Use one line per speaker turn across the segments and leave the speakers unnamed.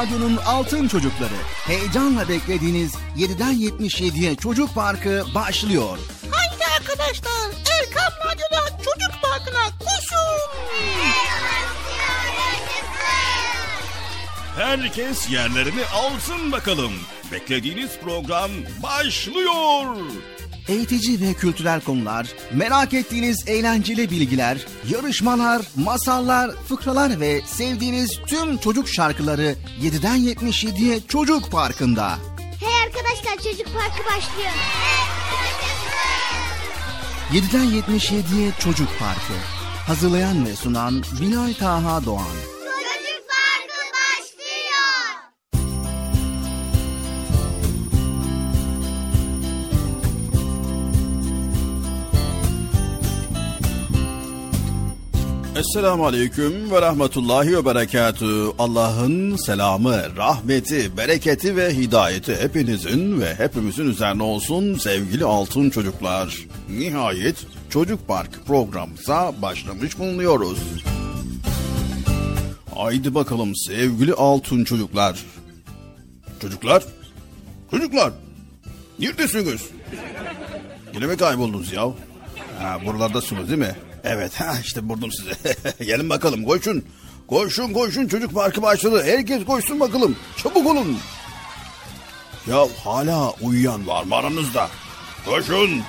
Radyo'nun Altın Çocukları. Heyecanla beklediğiniz 7'den 77'ye Çocuk Parkı başlıyor.
Haydi arkadaşlar Erkam Radyo'da Çocuk Parkı'na koşun.
Herkes yerlerini alsın bakalım. Beklediğiniz program başlıyor
eğitici ve kültürel konular, merak ettiğiniz eğlenceli bilgiler, yarışmalar, masallar, fıkralar ve sevdiğiniz tüm çocuk şarkıları 7'den 77'ye Çocuk Parkı'nda.
Hey arkadaşlar Çocuk Parkı başlıyor.
7'den 77'ye Çocuk Parkı. Hazırlayan ve sunan Bilal Taha Doğan. Esselamu Aleyküm ve Rahmetullahi ve Berekatü. Allah'ın selamı, rahmeti, bereketi ve hidayeti hepinizin ve hepimizin üzerine olsun sevgili altın çocuklar. Nihayet Çocuk Park programımıza başlamış bulunuyoruz. Haydi bakalım sevgili altın çocuklar. Çocuklar, çocuklar, neredesiniz? Yine mi kayboldunuz ya? Ha, buralardasınız değil mi? Evet ha işte buldum sizi. Gelin bakalım koşun. Koşun koşun çocuk parkı başladı. Herkes koşsun bakalım. Çabuk olun. Ya hala uyuyan var mı aranızda? Koşun.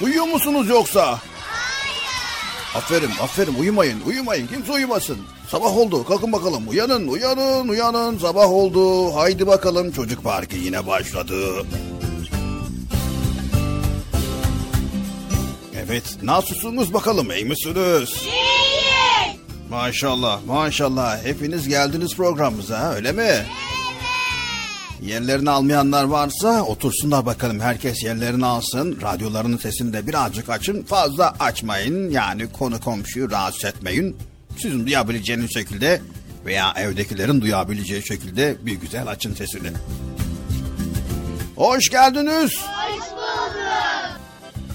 Uyuyor musunuz yoksa?
Hayır.
Aferin aferin uyumayın uyumayın kimse uyumasın. Sabah oldu kalkın bakalım uyanın uyanın uyanın sabah oldu. Haydi bakalım çocuk parkı yine başladı. Evet, nasılsınız bakalım, iyi misiniz?
İyiyiz.
Maşallah, maşallah. Hepiniz geldiniz programımıza, öyle mi?
Evet.
Yerlerini almayanlar varsa otursunlar bakalım. Herkes yerlerini alsın. Radyolarının sesini de birazcık açın. Fazla açmayın. Yani konu komşuyu rahatsız etmeyin. Sizin duyabileceğiniz şekilde veya evdekilerin duyabileceği şekilde bir güzel açın sesini. Hoş geldiniz.
Hoş bulduk.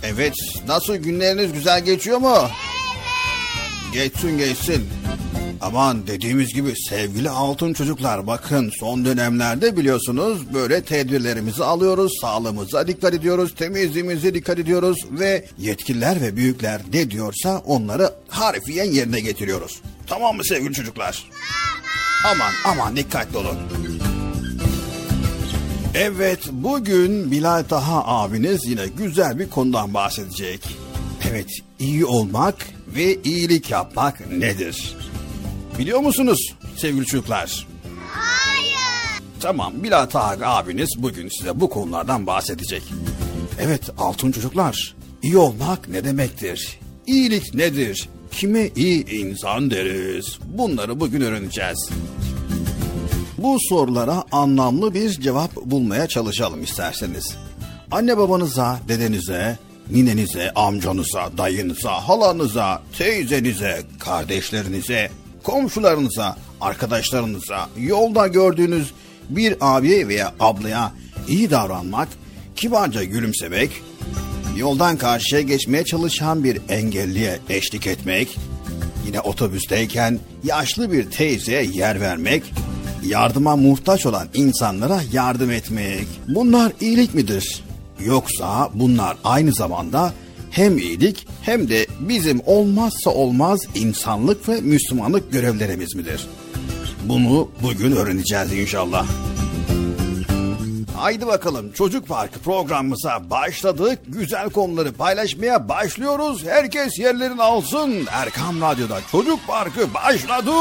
Evet, nasıl günleriniz güzel geçiyor mu?
Evet.
Geçsin geçsin. Aman dediğimiz gibi sevgili altın çocuklar bakın son dönemlerde biliyorsunuz böyle tedbirlerimizi alıyoruz. Sağlığımıza dikkat ediyoruz, temizliğimize dikkat ediyoruz ve yetkililer ve büyükler ne diyorsa onları harfiyen yerine getiriyoruz. Tamam mı sevgili çocuklar?
Tamam.
Aman aman dikkatli olun. Evet bugün Bilal Taha abiniz yine güzel bir konudan bahsedecek. Evet iyi olmak ve iyilik yapmak nedir? Biliyor musunuz sevgili çocuklar?
Hayır.
Tamam Bilal Taha abiniz bugün size bu konulardan bahsedecek. Evet altın çocuklar iyi olmak ne demektir? İyilik nedir? Kime iyi insan deriz? Bunları bugün öğreneceğiz. Bu sorulara anlamlı bir cevap bulmaya çalışalım isterseniz. Anne babanıza, dedenize, ninenize, amcanıza, dayınıza, halanıza, teyzenize, kardeşlerinize, komşularınıza, arkadaşlarınıza, yolda gördüğünüz bir abiye veya ablaya iyi davranmak, kibarca gülümsemek, yoldan karşıya geçmeye çalışan bir engelliye eşlik etmek, yine otobüsteyken yaşlı bir teyzeye yer vermek, yardıma muhtaç olan insanlara yardım etmek. Bunlar iyilik midir? Yoksa bunlar aynı zamanda hem iyilik hem de bizim olmazsa olmaz insanlık ve Müslümanlık görevlerimiz midir?
Bunu bugün öğreneceğiz inşallah. Haydi bakalım Çocuk Parkı programımıza başladık. Güzel konuları paylaşmaya başlıyoruz. Herkes yerlerini alsın. Erkam Radyo'da Çocuk Parkı başladı.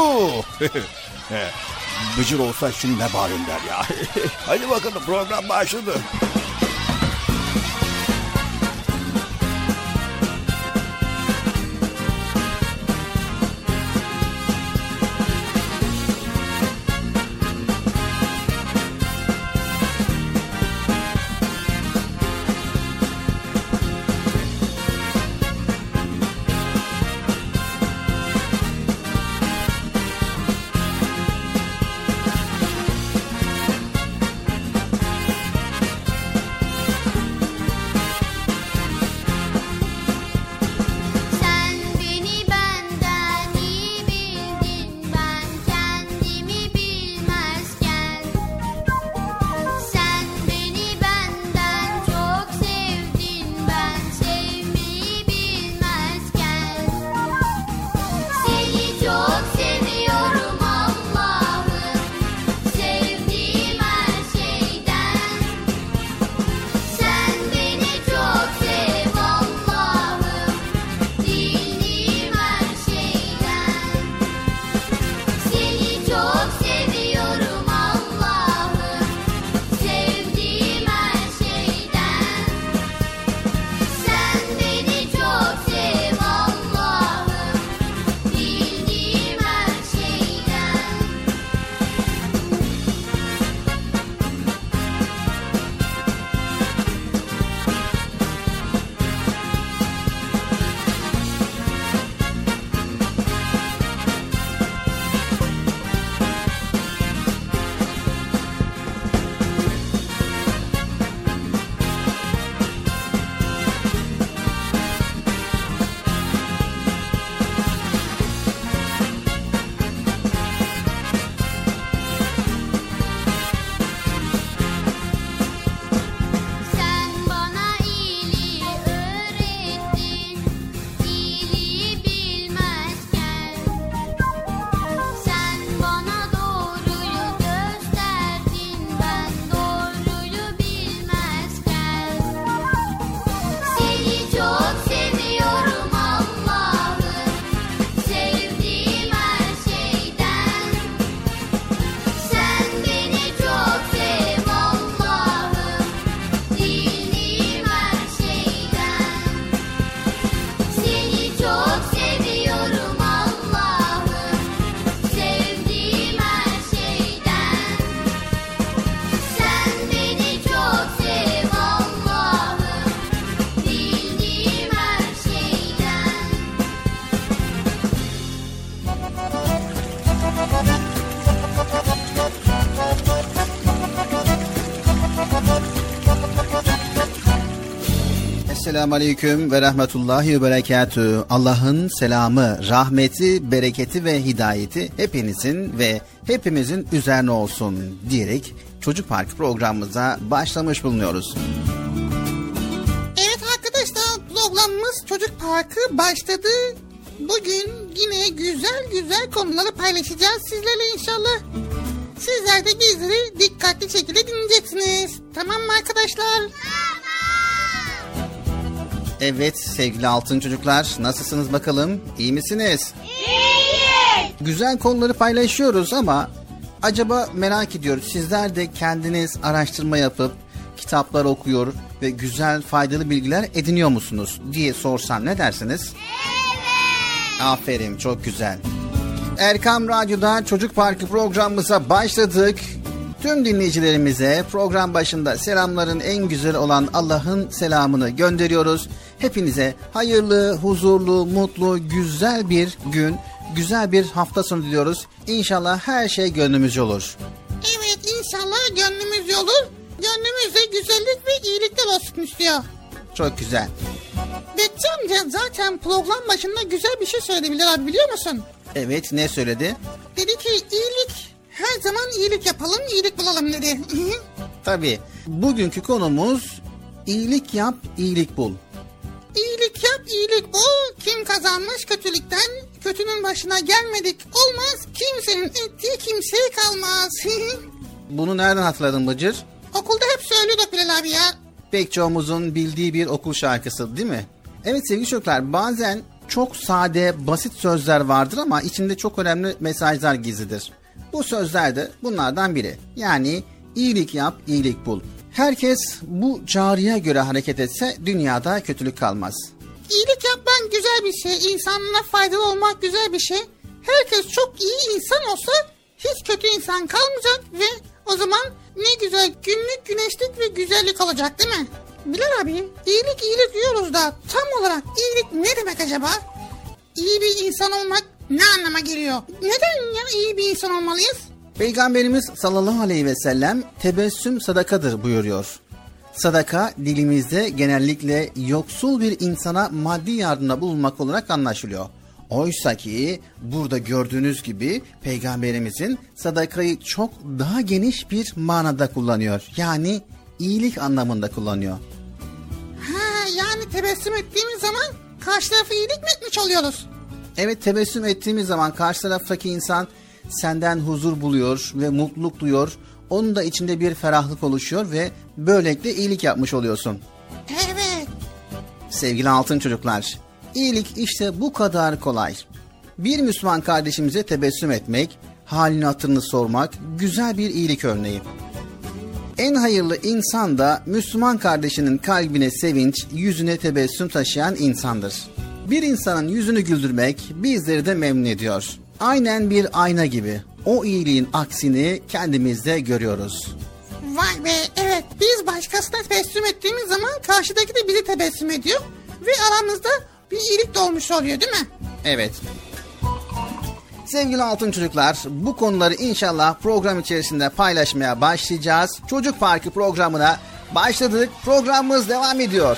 Bıcır olsa şimdi ne bağırın der ya. Hadi bakalım program başladı. Esselamu Aleyküm ve Rahmetullahi ve Berekatü. Allah'ın selamı, rahmeti, bereketi ve hidayeti hepinizin ve hepimizin üzerine olsun diyerek Çocuk Parkı programımıza başlamış bulunuyoruz.
Evet arkadaşlar programımız Çocuk Parkı başladı. Bugün yine güzel güzel konuları paylaşacağız sizlerle inşallah. Sizler de bizleri dikkatli şekilde dinleyeceksiniz. Tamam mı arkadaşlar? Tamam.
Evet sevgili altın çocuklar nasılsınız bakalım iyi misiniz?
İyiyiz.
Güzel konuları paylaşıyoruz ama acaba merak ediyoruz sizler de kendiniz araştırma yapıp kitaplar okuyor ve güzel faydalı bilgiler ediniyor musunuz diye sorsam ne dersiniz?
Evet.
Aferin çok güzel. Erkam Radyo'da Çocuk Parkı programımıza başladık. Tüm dinleyicilerimize program başında selamların en güzel olan Allah'ın selamını gönderiyoruz. Hepinize hayırlı, huzurlu, mutlu, güzel bir gün, güzel bir hafta sonu diliyoruz. İnşallah her şey gönlümüzce olur.
Evet inşallah gönlümüz olur. Gönlümüzde güzellik ve iyilikler olsun istiyor.
Çok güzel.
Betçi amca zaten program başında güzel bir şey söyledi Bilal abi biliyor musun?
Evet ne söyledi?
Dedi ki iyilik her zaman iyilik yapalım iyilik bulalım dedi.
Tabii bugünkü konumuz iyilik yap iyilik bul.
İyilik yap, iyilik bul. Kim kazanmış kötülükten kötünün başına gelmedik olmaz. Kimsenin ettiği kimseye kalmaz.
Bunu nereden hatırladın Bıcır?
Okulda hep söylüyordu Bilal abi ya.
Pek çoğumuzun bildiği bir okul şarkısı değil mi? Evet sevgili çocuklar bazen çok sade, basit sözler vardır ama içinde çok önemli mesajlar gizlidir. Bu sözler de bunlardan biri. Yani iyilik yap, iyilik bul. Herkes bu çağrıya göre hareket etse dünyada kötülük kalmaz.
İyilik yapman güzel bir şey. İnsanlara faydalı olmak güzel bir şey. Herkes çok iyi insan olsa hiç kötü insan kalmayacak ve o zaman ne güzel günlük güneşlik ve güzellik olacak değil mi? Bilal abi iyilik iyilik diyoruz da tam olarak iyilik ne demek acaba? İyi bir insan olmak ne anlama geliyor? Neden ya iyi bir insan olmalıyız?
Peygamberimiz sallallahu aleyhi ve sellem tebessüm sadakadır buyuruyor. Sadaka dilimizde genellikle yoksul bir insana maddi yardımda bulunmak olarak anlaşılıyor. Oysa ki burada gördüğünüz gibi peygamberimizin sadakayı çok daha geniş bir manada kullanıyor. Yani iyilik anlamında kullanıyor.
Ha yani tebessüm ettiğimiz zaman karşı tarafı iyilik mi etmiş oluyoruz?
Evet tebessüm ettiğimiz zaman karşı taraftaki insan senden huzur buluyor ve mutluluk duyuyor. Onun da içinde bir ferahlık oluşuyor ve böylelikle iyilik yapmış oluyorsun.
Evet.
Sevgili altın çocuklar, iyilik işte bu kadar kolay. Bir Müslüman kardeşimize tebessüm etmek, halini hatırını sormak güzel bir iyilik örneği. En hayırlı insan da Müslüman kardeşinin kalbine sevinç, yüzüne tebessüm taşıyan insandır. Bir insanın yüzünü güldürmek bizleri de memnun ediyor. Aynen bir ayna gibi. O iyiliğin aksini kendimizde görüyoruz.
Vay be evet biz başkasına tebessüm ettiğimiz zaman karşıdaki de bizi tebessüm ediyor. Ve aramızda bir iyilik de olmuş oluyor değil mi?
Evet. Sevgili altın çocuklar, bu konuları inşallah program içerisinde paylaşmaya başlayacağız. Çocuk Parkı programına başladık. Programımız devam ediyor.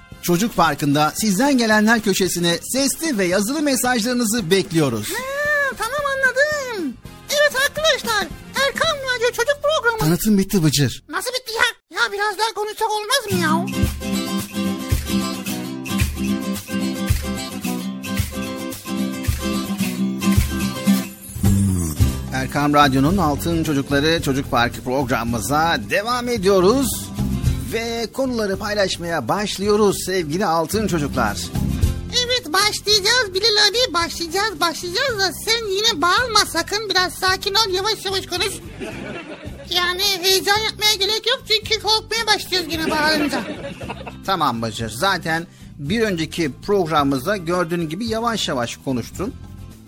Çocuk Parkı'nda sizden gelenler köşesine sesli ve yazılı mesajlarınızı bekliyoruz.
Ha, tamam anladım. Evet arkadaşlar Erkan Radyo Çocuk Programı.
Tanıtım bitti Bıcır.
Nasıl bitti ya? Ya biraz daha konuşsak olmaz mı ya?
Erkam Radyo'nun Altın Çocukları Çocuk Parkı programımıza devam ediyoruz. Ve konuları paylaşmaya başlıyoruz sevgili altın çocuklar.
Evet başlayacağız Bilal abi başlayacağız başlayacağız da sen yine bağırma sakın biraz sakin ol yavaş yavaş konuş. Yani heyecan yapmaya gerek yok çünkü korkmaya başlıyoruz yine bağırınca.
Tamam Bıcır zaten bir önceki programımızda gördüğün gibi yavaş yavaş konuştum.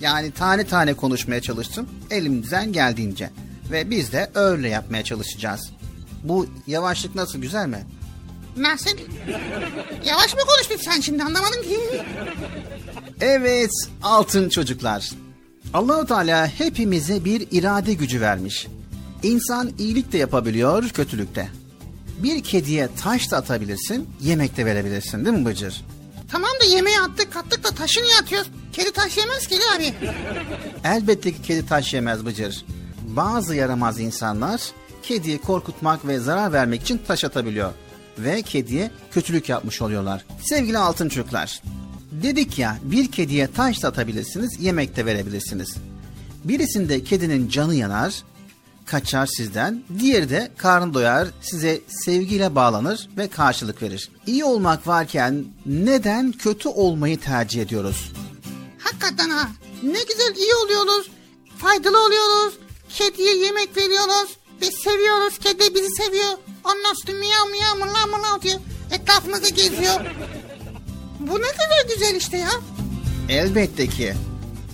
Yani tane tane konuşmaya çalıştım elimizden geldiğince. Ve biz de öyle yapmaya çalışacağız. Bu yavaşlık nasıl güzel mi?
Nasıl? Yavaş mı konuştun sen şimdi anlamadım ki.
Evet altın çocuklar. Allahu Teala hepimize bir irade gücü vermiş. İnsan iyilik de yapabiliyor, kötülük de. Bir kediye taş da atabilirsin, yemek de verebilirsin değil mi Bıcır?
Tamam da yemeği attık kattık da taşı niye atıyoruz? Kedi taş yemez ki abi.
Elbette ki kedi taş yemez Bıcır. Bazı yaramaz insanlar kediyi korkutmak ve zarar vermek için taş atabiliyor. Ve kediye kötülük yapmış oluyorlar. Sevgili altın çocuklar, dedik ya bir kediye taş da atabilirsiniz, yemek de verebilirsiniz. Birisinde kedinin canı yanar, kaçar sizden, diğeri de karnı doyar, size sevgiyle bağlanır ve karşılık verir. İyi olmak varken neden kötü olmayı tercih ediyoruz?
Hakikaten ha. Ne güzel iyi oluyoruz. Faydalı oluyoruz. Kediye yemek veriyoruz. Biz seviyoruz. Kedi bizi seviyor. Ondan sonra miyav miyav mırlav mırlav diyor. Etrafımızda geziyor. Bu ne kadar güzel işte ya.
Elbette ki.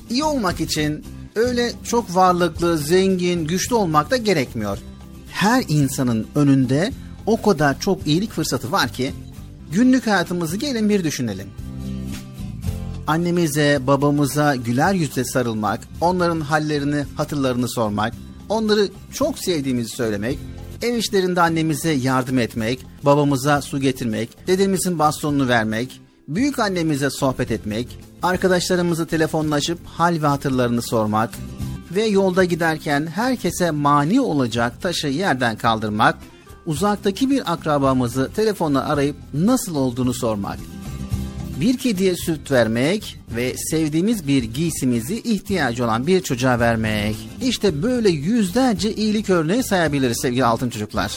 İyi olmak için öyle çok varlıklı, zengin, güçlü olmak da gerekmiyor. Her insanın önünde o kadar çok iyilik fırsatı var ki günlük hayatımızı gelin bir düşünelim. Annemize, babamıza güler yüzle sarılmak, onların hallerini, hatırlarını sormak, onları çok sevdiğimizi söylemek, ev işlerinde annemize yardım etmek, babamıza su getirmek, dedemizin bastonunu vermek, büyük annemize sohbet etmek, arkadaşlarımızı telefonlaşıp hal ve hatırlarını sormak ve yolda giderken herkese mani olacak taşı yerden kaldırmak, uzaktaki bir akrabamızı telefonla arayıp nasıl olduğunu sormak bir kediye süt vermek ve sevdiğimiz bir giysimizi ihtiyacı olan bir çocuğa vermek. İşte böyle yüzlerce iyilik örneği sayabiliriz sevgili altın çocuklar.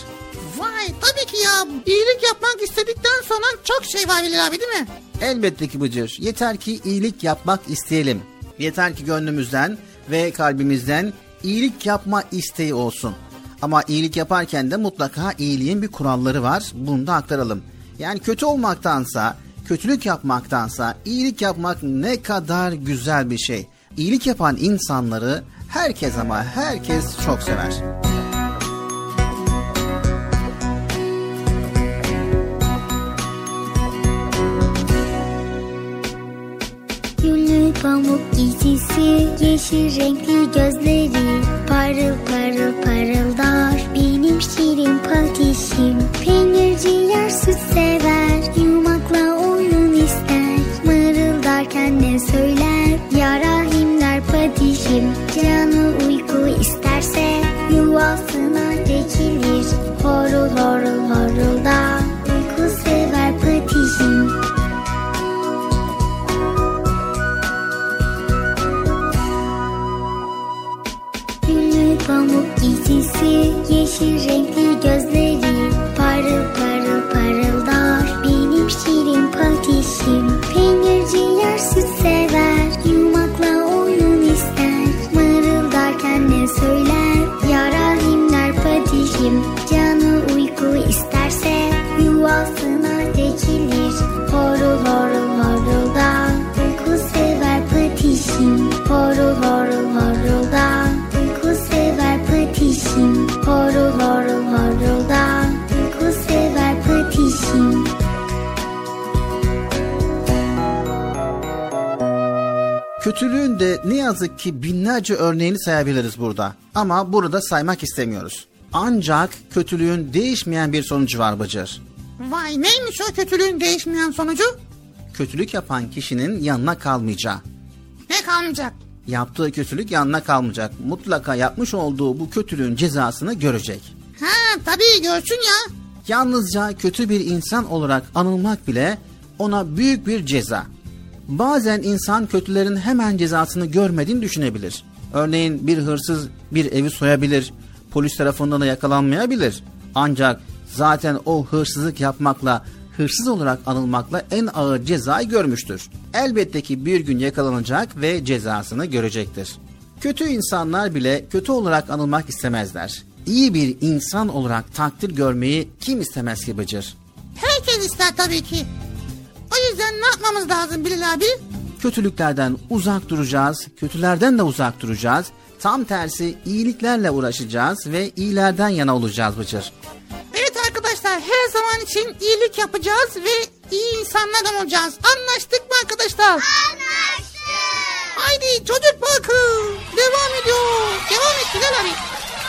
Vay tabii ki ya. İyilik yapmak istedikten sonra çok şey var Bilal abi değil mi?
Elbette ki Bıcır. Yeter ki iyilik yapmak isteyelim. Yeter ki gönlümüzden ve kalbimizden iyilik yapma isteği olsun. Ama iyilik yaparken de mutlaka iyiliğin bir kuralları var. Bunu da aktaralım. Yani kötü olmaktansa, kötülük yapmaktansa iyilik yapmak ne kadar güzel bir şey. İyilik yapan insanları herkes ama herkes çok sever.
Gülü pamuk giysisi, yeşil renkli gözleri Parıl parıl parıldar benim şirin patişim Peynirci yer süt sever, yumakla oynar Mırıldarken ne söyler Ya Rahim der patişim Canı uyku isterse Yuvasına çekilir. Horul horul horulda Uyku sever patişim Güllü pamuk giysisi Yeşil renkli gözleri Parıl parıl parıldar Benim şirin patişim Peynirci Mırıldarken ne
Kötülüğün de ne yazık ki binlerce örneğini sayabiliriz burada. Ama burada saymak istemiyoruz. Ancak kötülüğün değişmeyen bir sonucu var Bıcır.
Vay neymiş o kötülüğün değişmeyen sonucu?
Kötülük yapan kişinin yanına kalmayacağı.
Ne kalmayacak?
Yaptığı kötülük yanına kalmayacak. Mutlaka yapmış olduğu bu kötülüğün cezasını görecek.
Ha tabii görsün ya.
Yalnızca kötü bir insan olarak anılmak bile ona büyük bir ceza. Bazen insan kötülerin hemen cezasını görmediğini düşünebilir. Örneğin bir hırsız bir evi soyabilir, polis tarafından da yakalanmayabilir. Ancak zaten o hırsızlık yapmakla, hırsız olarak anılmakla en ağır cezayı görmüştür. Elbette ki bir gün yakalanacak ve cezasını görecektir. Kötü insanlar bile kötü olarak anılmak istemezler. İyi bir insan olarak takdir görmeyi kim istemez ki Bıcır?
Herkes ister tabii ki. O yüzden ne yapmamız lazım Bilal abi?
Kötülüklerden uzak duracağız, kötülerden de uzak duracağız. Tam tersi iyiliklerle uğraşacağız ve iyilerden yana olacağız Bıcır.
Evet arkadaşlar her zaman için iyilik yapacağız ve iyi insanlardan olacağız. Anlaştık mı arkadaşlar?
Anlaştık.
Haydi çocuk parkı devam ediyor. Devam et Bilal abi.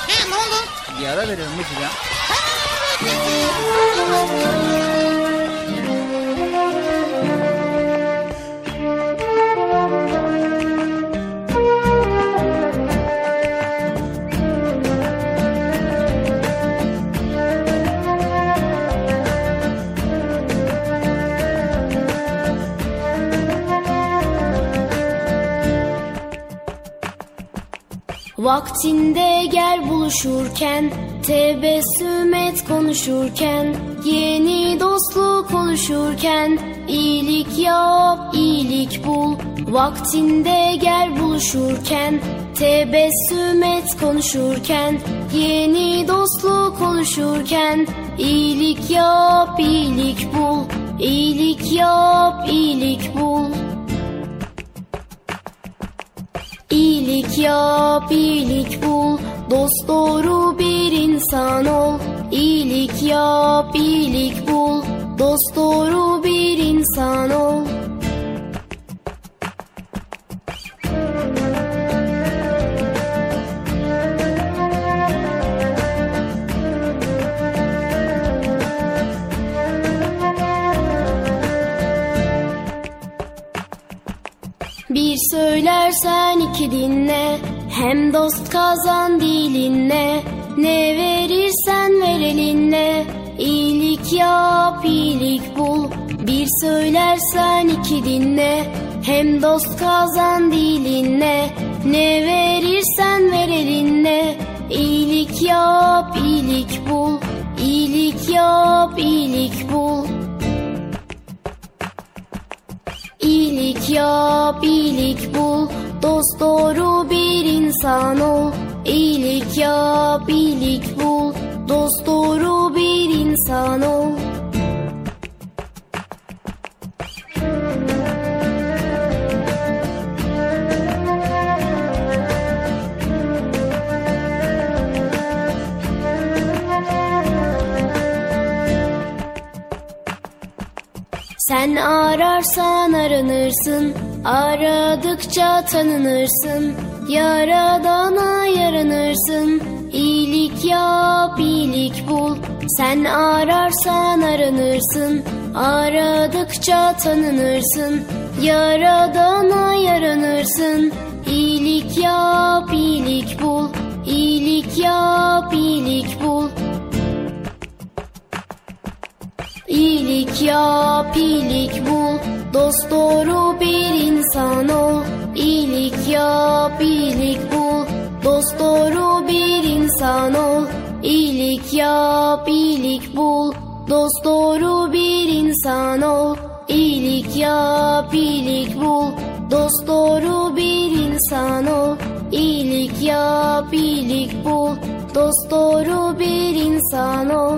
He ne oldu?
Bir ara verelim Bıcır ya.
Vaktinde gel buluşurken Tebessüm et konuşurken Yeni dostluk oluşurken iyilik yap, iyilik bul. Vaktinde gel buluşurken Tebessüm et konuşurken Yeni dostluk oluşurken iyilik yap, iyilik bul. İyilik yap, iyilik bul İyilik yap, iyilik bul, dost doğru bir insan ol. İyilik yap, iyilik bul, dost doğru bir insan ol. Bir söylersen iki dinle Hem dost kazan dilinle. Ne verirsen ver elinle İyilik yap iyilik bul. Bir söylersen iki dinle Hem dost kazan dilinle. Ne verirsen ver elinle İyilik yap iyilik bul. İyilik yap iyilik bul. İyilik yap, iyilik bul, dost doğru bir insan ol. İyilik yap, iyilik bul, dost doğru bir insan ol. Sen ararsan aranırsın, Aradıkça tanınırsın Yaradana yaranırsın. İyilik yap iyilik bul Sen ararsan aranırsın. Aradıkça tanınırsın Yaradana yaranırsın. İyilik yap iyilik bul İyilik yap iyilik bul. İyilik yap, iyilik bul, dost doğru bir insan ol. İyilik yap, iyilik bul, dost doğru bir insan ol. İyilik yap, iyilik bul, dost doğru bir insan ol. İyilik yap, iyilik bul, dost doğru bir insan ol. İyilik yap, iyilik bul, dost doğru bir insan ol.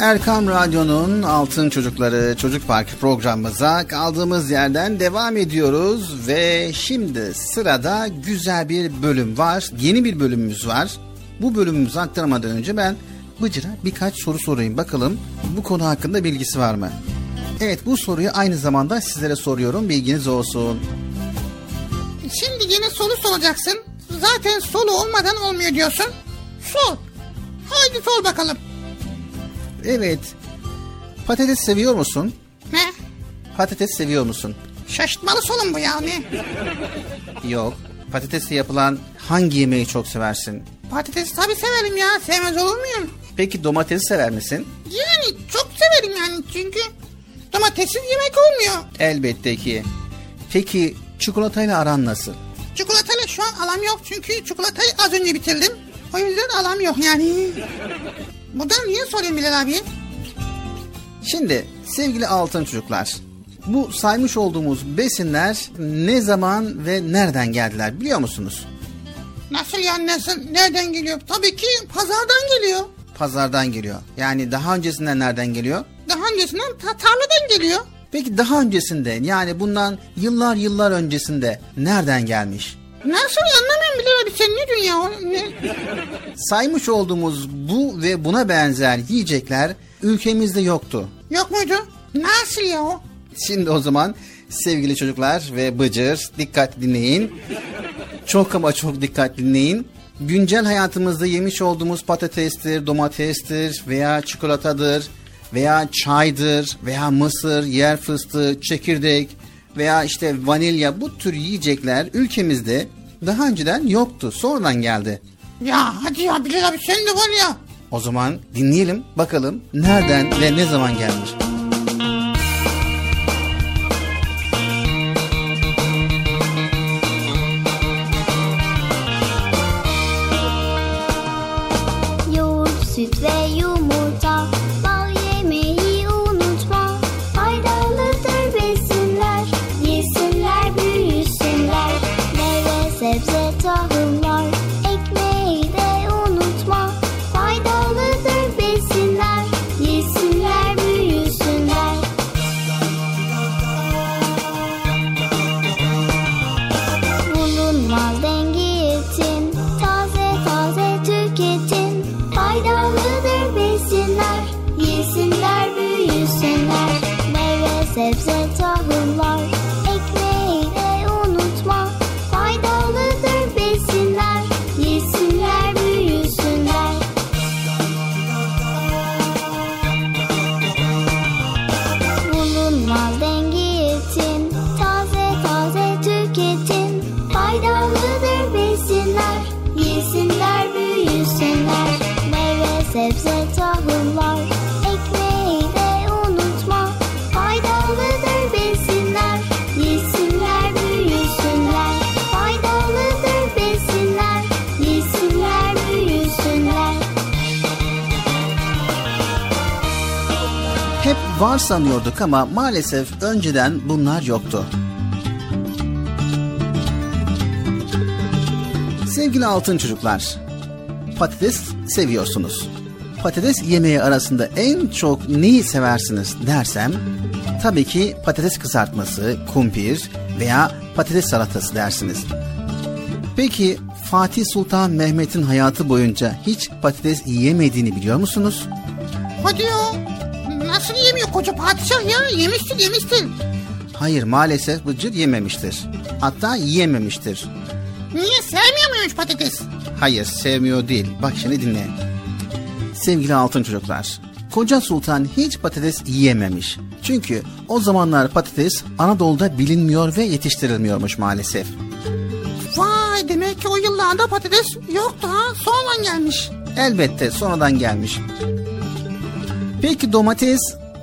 Erkam Radyo'nun Altın Çocukları Çocuk Parkı programımıza kaldığımız yerden devam ediyoruz ve şimdi sırada güzel bir bölüm var. Yeni bir bölümümüz var. Bu bölümümüzü aktarmadan önce ben Bıcır'a birkaç soru sorayım. Bakalım bu konu hakkında bilgisi var mı? Evet bu soruyu aynı zamanda sizlere soruyorum. Bilginiz olsun.
Şimdi yine soru soracaksın. Zaten solu olmadan olmuyor diyorsun. Sor. Haydi sor bakalım.
Evet. Patates seviyor musun?
Ne?
Patates seviyor musun?
Şaşırtmalı sorun bu yani.
Yok. Patatesle yapılan hangi yemeği çok seversin?
Patates tabii severim ya. Sevmez olur muyum?
Peki domatesi sever misin?
Yani çok severim yani çünkü domatessiz yemek olmuyor.
Elbette ki. Peki çikolatayla aran nasıl?
Çikolatayla şu an alam yok çünkü çikolatayı az önce bitirdim. O yüzden alam yok yani. Buradan niye sorayım Bilal abi?
Şimdi sevgili altın çocuklar. Bu saymış olduğumuz besinler ne zaman ve nereden geldiler biliyor musunuz?
Nasıl yani nasıl? Nereden geliyor? Tabii ki pazardan geliyor.
Pazardan geliyor. Yani daha öncesinden nereden geliyor?
Daha öncesinden ta- tarladan geliyor.
Peki daha öncesinde yani bundan yıllar yıllar öncesinde nereden gelmiş?
Nasıl anlamıyorum Bilal abi sen ne diyorsun ya? Ne?
Saymış olduğumuz bu ve buna benzer yiyecekler ülkemizde yoktu.
Yok muydu? Nasıl ya o?
Şimdi o zaman sevgili çocuklar ve Bıcır dikkat dinleyin. Çok ama çok dikkat dinleyin. Güncel hayatımızda yemiş olduğumuz patatestir, domatestir veya çikolatadır veya çaydır veya mısır, yer fıstığı, çekirdek veya işte vanilya bu tür yiyecekler ülkemizde daha önceden yoktu. Sonradan geldi.
Ya hadi ya Bilal abi sen de var ya.
O zaman dinleyelim bakalım nereden ve ne zaman gelmiş. Sanıyorduk ama maalesef önceden bunlar yoktu. Sevgili altın çocuklar, patates seviyorsunuz. Patates yemeği arasında en çok neyi seversiniz dersem, tabii ki patates kızartması, kumpir veya patates salatası dersiniz. Peki Fatih Sultan Mehmet'in hayatı boyunca hiç patates yiyemediğini biliyor musunuz?
Hadi ya. Nasıl yemiyor koca padişah ya? Yemiştir yemiştir.
Hayır maalesef Bıcır yememiştir. Hatta yiyememiştir.
Niye sevmiyor muymuş patates?
Hayır sevmiyor değil. Bak şimdi dinle. Sevgili altın çocuklar. Koca Sultan hiç patates yiyememiş. Çünkü o zamanlar patates Anadolu'da bilinmiyor ve yetiştirilmiyormuş maalesef.
Vay demek ki o yıllarda patates yoktu ha. Sonradan gelmiş.
Elbette sonradan gelmiş. Peki domates,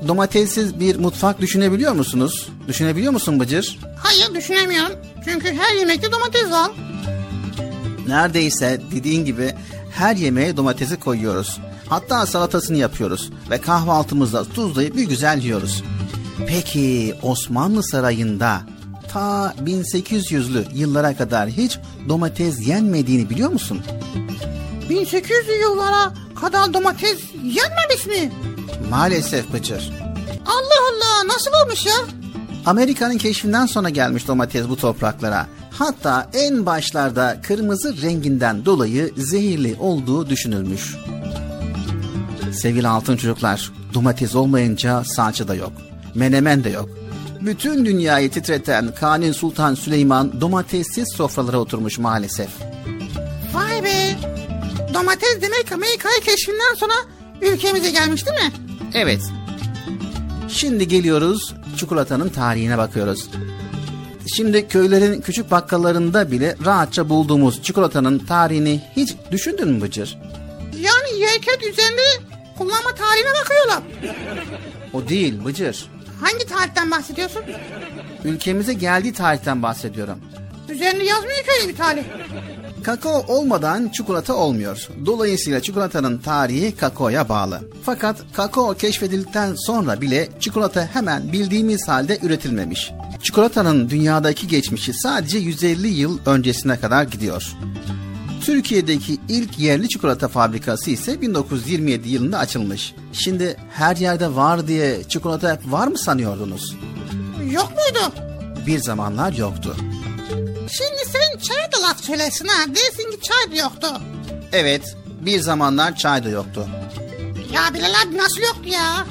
domatessiz bir mutfak düşünebiliyor musunuz? Düşünebiliyor musun Bıcır?
Hayır düşünemiyorum. Çünkü her yemekte domates var.
Neredeyse dediğin gibi her yemeğe domatesi koyuyoruz. Hatta salatasını yapıyoruz ve kahvaltımızda tuzlayıp bir güzel yiyoruz. Peki Osmanlı Sarayı'nda ta 1800'lü yıllara kadar hiç domates yenmediğini biliyor musun?
1800'lü yıllara kadar domates yenmemiş mi?
Maalesef Bıcır.
Allah Allah nasıl olmuş ya?
Amerika'nın keşfinden sonra gelmiş domates bu topraklara. Hatta en başlarda kırmızı renginden dolayı zehirli olduğu düşünülmüş. Sevgili altın çocuklar, domates olmayınca salça da yok. Menemen de yok. Bütün dünyayı titreten Kanuni Sultan Süleyman domatessiz sofralara oturmuş maalesef.
Vay be. Domates demek Amerika'yı keşfinden sonra ülkemize gelmiş değil mi?
Evet. Şimdi geliyoruz çikolatanın tarihine bakıyoruz. Şimdi köylerin küçük bakkallarında bile rahatça bulduğumuz çikolatanın tarihini hiç düşündün mü Bıcır?
Yani yerken üzerinde kullanma tarihine bakıyorlar.
O değil Bıcır.
Hangi tarihten bahsediyorsun?
Ülkemize geldiği tarihten bahsediyorum.
Üzerinde yazmıyor ki öyle bir tarih.
Kakao olmadan çikolata olmuyor. Dolayısıyla çikolatanın tarihi kakaoya bağlı. Fakat kakao keşfedildikten sonra bile çikolata hemen bildiğimiz halde üretilmemiş. Çikolatanın dünyadaki geçmişi sadece 150 yıl öncesine kadar gidiyor. Türkiye'deki ilk yerli çikolata fabrikası ise 1927 yılında açılmış. Şimdi her yerde var diye çikolata var mı sanıyordunuz?
Yok muydu?
Bir zamanlar yoktu.
Şimdi sen çay da laf söylesin ha. Dersin ki çay da yoktu.
Evet, bir zamanlar çay da yoktu.
Ya Bilal abi nasıl yoktu ya?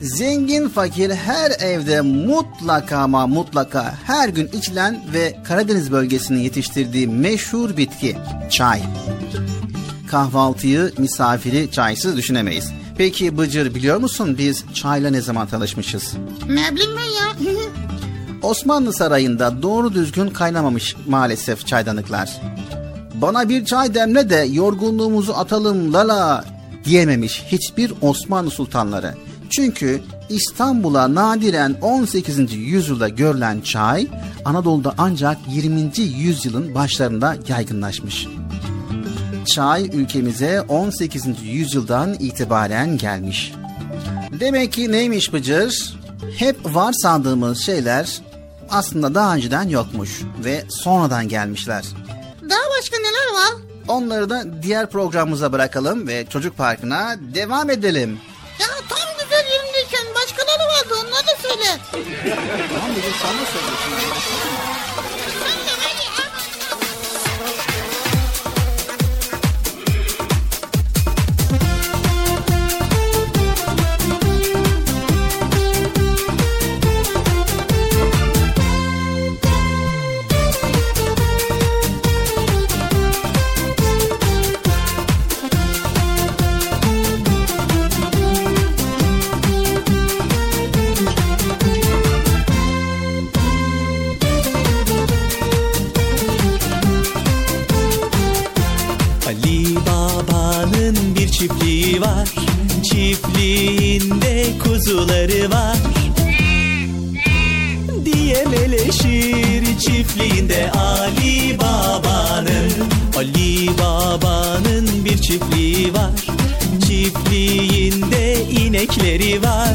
Zengin fakir her evde mutlaka ama mutlaka her gün içilen ve Karadeniz bölgesinin yetiştirdiği meşhur bitki çay. Kahvaltıyı misafiri çaysız düşünemeyiz. Peki Bıcır biliyor musun biz çayla ne zaman tanışmışız?
Ne bileyim ben ya.
Osmanlı Sarayı'nda doğru düzgün kaynamamış maalesef çaydanlıklar. Bana bir çay demle de yorgunluğumuzu atalım lala diyememiş hiçbir Osmanlı sultanları. Çünkü İstanbul'a nadiren 18. yüzyılda görülen çay Anadolu'da ancak 20. yüzyılın başlarında yaygınlaşmış. Çay ülkemize 18. yüzyıldan itibaren gelmiş. Demek ki neymiş Bıcır? Hep var sandığımız şeyler aslında daha önceden yokmuş ve sonradan gelmişler.
Daha başka neler var?
Onları da diğer programımıza bırakalım ve çocuk parkına devam edelim.
Ya tam güzel yerindeyken başkaları vardı onları da söyle.
Tamam Bıcır sana söylüyorsun.
kuzuları var. Diye meleşir çiftliğinde Ali Baba'nın. Ali Baba'nın bir çiftliği var. Çiftliğinde inekleri var.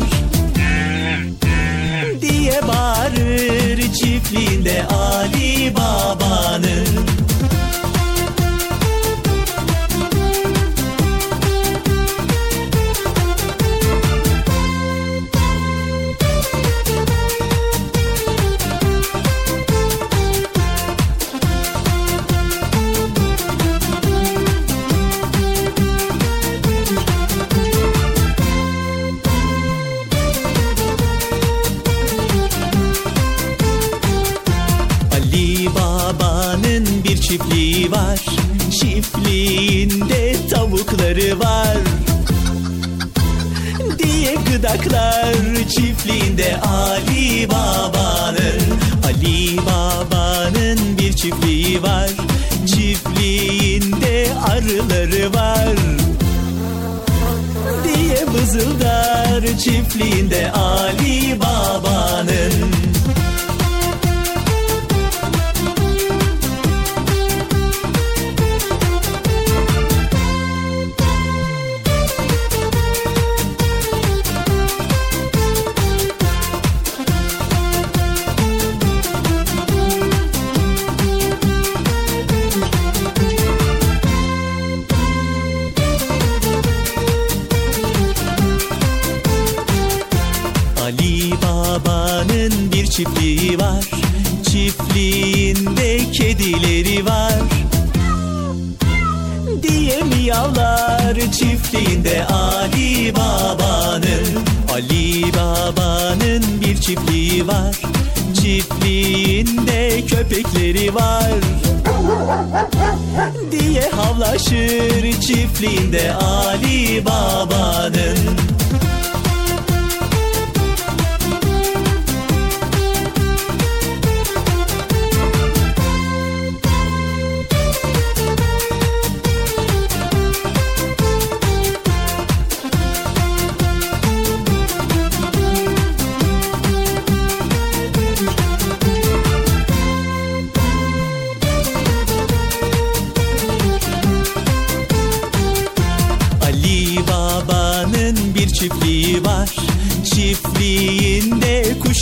Diye bağırır çiftliğinde Ali Baba'nın. Tavukları var Diye gıdaklar çiftliğinde Ali Baba'nın Ali Baba'nın bir çiftliği var. Çiftliğinde arıları var Diye vızıldar çiftliğinde Ali Baba'nın var Diye havlaşır çiftliğinde Ali Baba'nın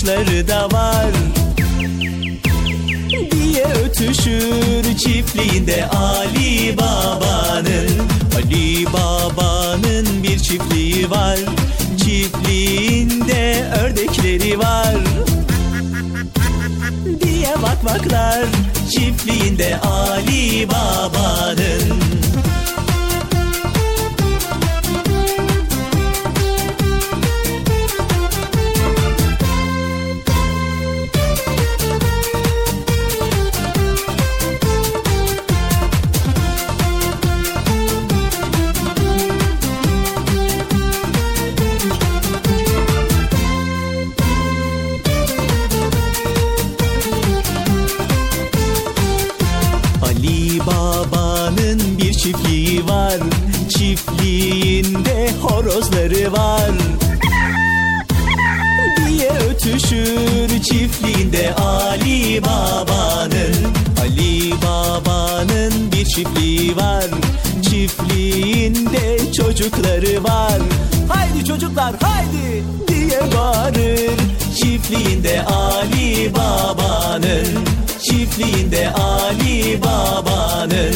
kuşları da var. Diye ötüşür çiftliğinde Ali Baba'nın. Ali Baba'nın bir çiftliği var. Çiftliğinde ördekleri var. Diye vakvaklar çiftliğinde Ali Baba'nın çiftliğinde Ali Baba'nın Ali Baba'nın bir çiftliği var Çiftliğinde çocukları var Haydi çocuklar haydi diye bağırır Çiftliğinde Ali Baba'nın Çiftliğinde Ali Baba'nın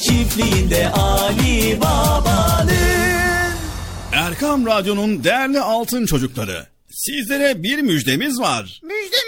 Çiftliğinde Ali Baba'nın
Erkam Radyo'nun değerli altın çocukları. Sizlere bir müjdemiz var.
Müjde mi?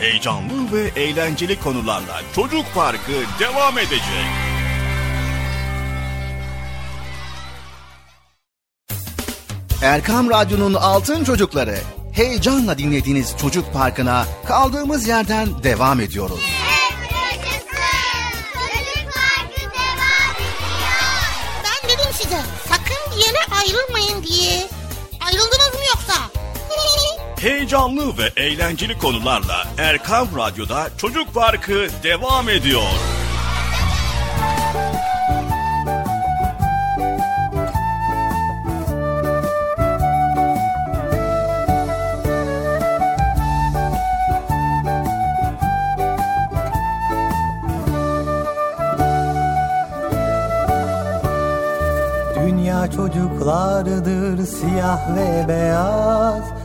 Heyecanlı ve eğlenceli konularla Çocuk Parkı devam edecek.
Erkam Radyo'nun Altın Çocukları heyecanla dinlediğiniz Çocuk Parkı'na kaldığımız yerden devam ediyoruz.
Ben dedim size sakın bir yere ayrılmayın diye. Ayrıldınız mı yoksa?
Heyecanlı ve eğlenceli konularla Erkam Radyo'da Çocuk Parkı devam ediyor.
Dünya çocuklardır siyah ve beyaz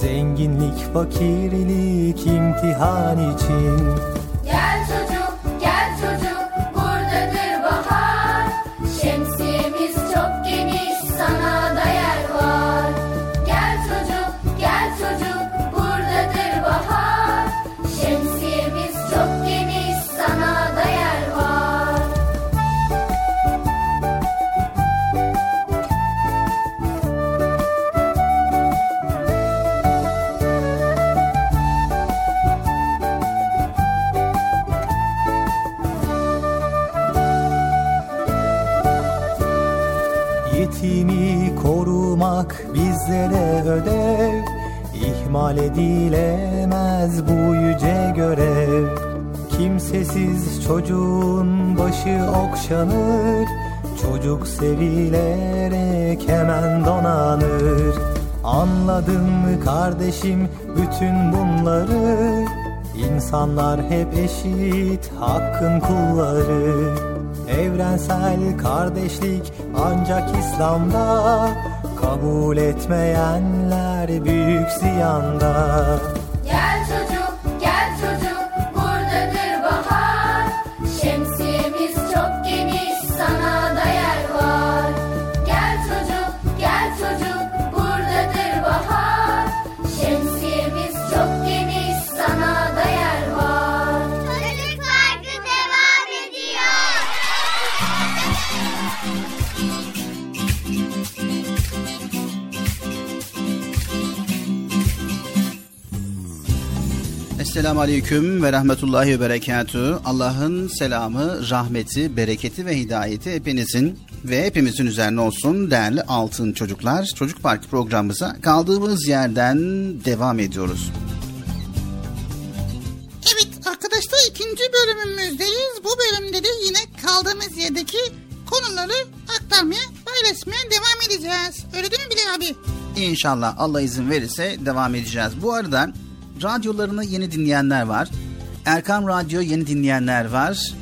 Zenginlik fakirlik imtihan için kardeşlik ancak İslam'da Kabul etmeyenler büyük ziyanda
Esselamu Aleyküm ve Rahmetullahi ve Berekatü. Allah'ın selamı, rahmeti, bereketi ve hidayeti hepinizin ve hepimizin üzerine olsun değerli altın çocuklar. Çocuk Parkı programımıza kaldığımız yerden devam ediyoruz.
Evet arkadaşlar ikinci bölümümüzdeyiz. Bu bölümde de yine kaldığımız yerdeki konuları aktarmaya, paylaşmaya devam edeceğiz. Öyle değil mi Bilal abi?
İnşallah Allah izin verirse devam edeceğiz. Bu arada radyolarını yeni dinleyenler var. Erkam Radyo yeni dinleyenler var.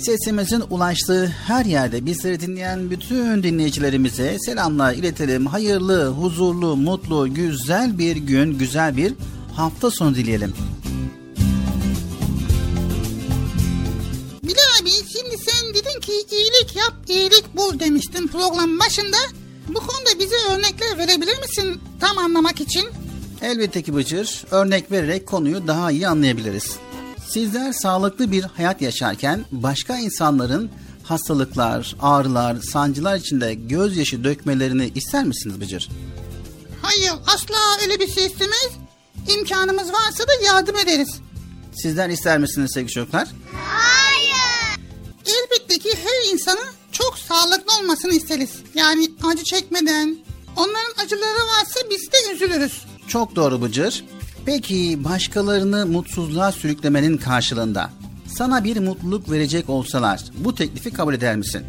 Sesimizin ulaştığı her yerde bizleri dinleyen bütün dinleyicilerimize selamlar iletelim. Hayırlı, huzurlu, mutlu, güzel bir gün, güzel bir hafta sonu dileyelim.
Bilal abi şimdi sen dedin ki iyilik yap, iyilik bul demiştin programın başında. Bu konuda bize örnekler verebilir misin tam anlamak için?
Elbette ki Bıcır, örnek vererek konuyu daha iyi anlayabiliriz. Sizler sağlıklı bir hayat yaşarken başka insanların hastalıklar, ağrılar, sancılar içinde gözyaşı dökmelerini ister misiniz Bıcır?
Hayır asla öyle bir şey istemeyiz. İmkanımız varsa da yardım ederiz.
Sizler ister misiniz sevgili çocuklar?
Elbette ki her insanın çok sağlıklı olmasını isteriz. Yani acı çekmeden. Onların acıları varsa biz de üzülürüz.
Çok doğru Bıcır. Peki başkalarını mutsuzluğa sürüklemenin karşılığında sana bir mutluluk verecek olsalar bu teklifi kabul eder misin?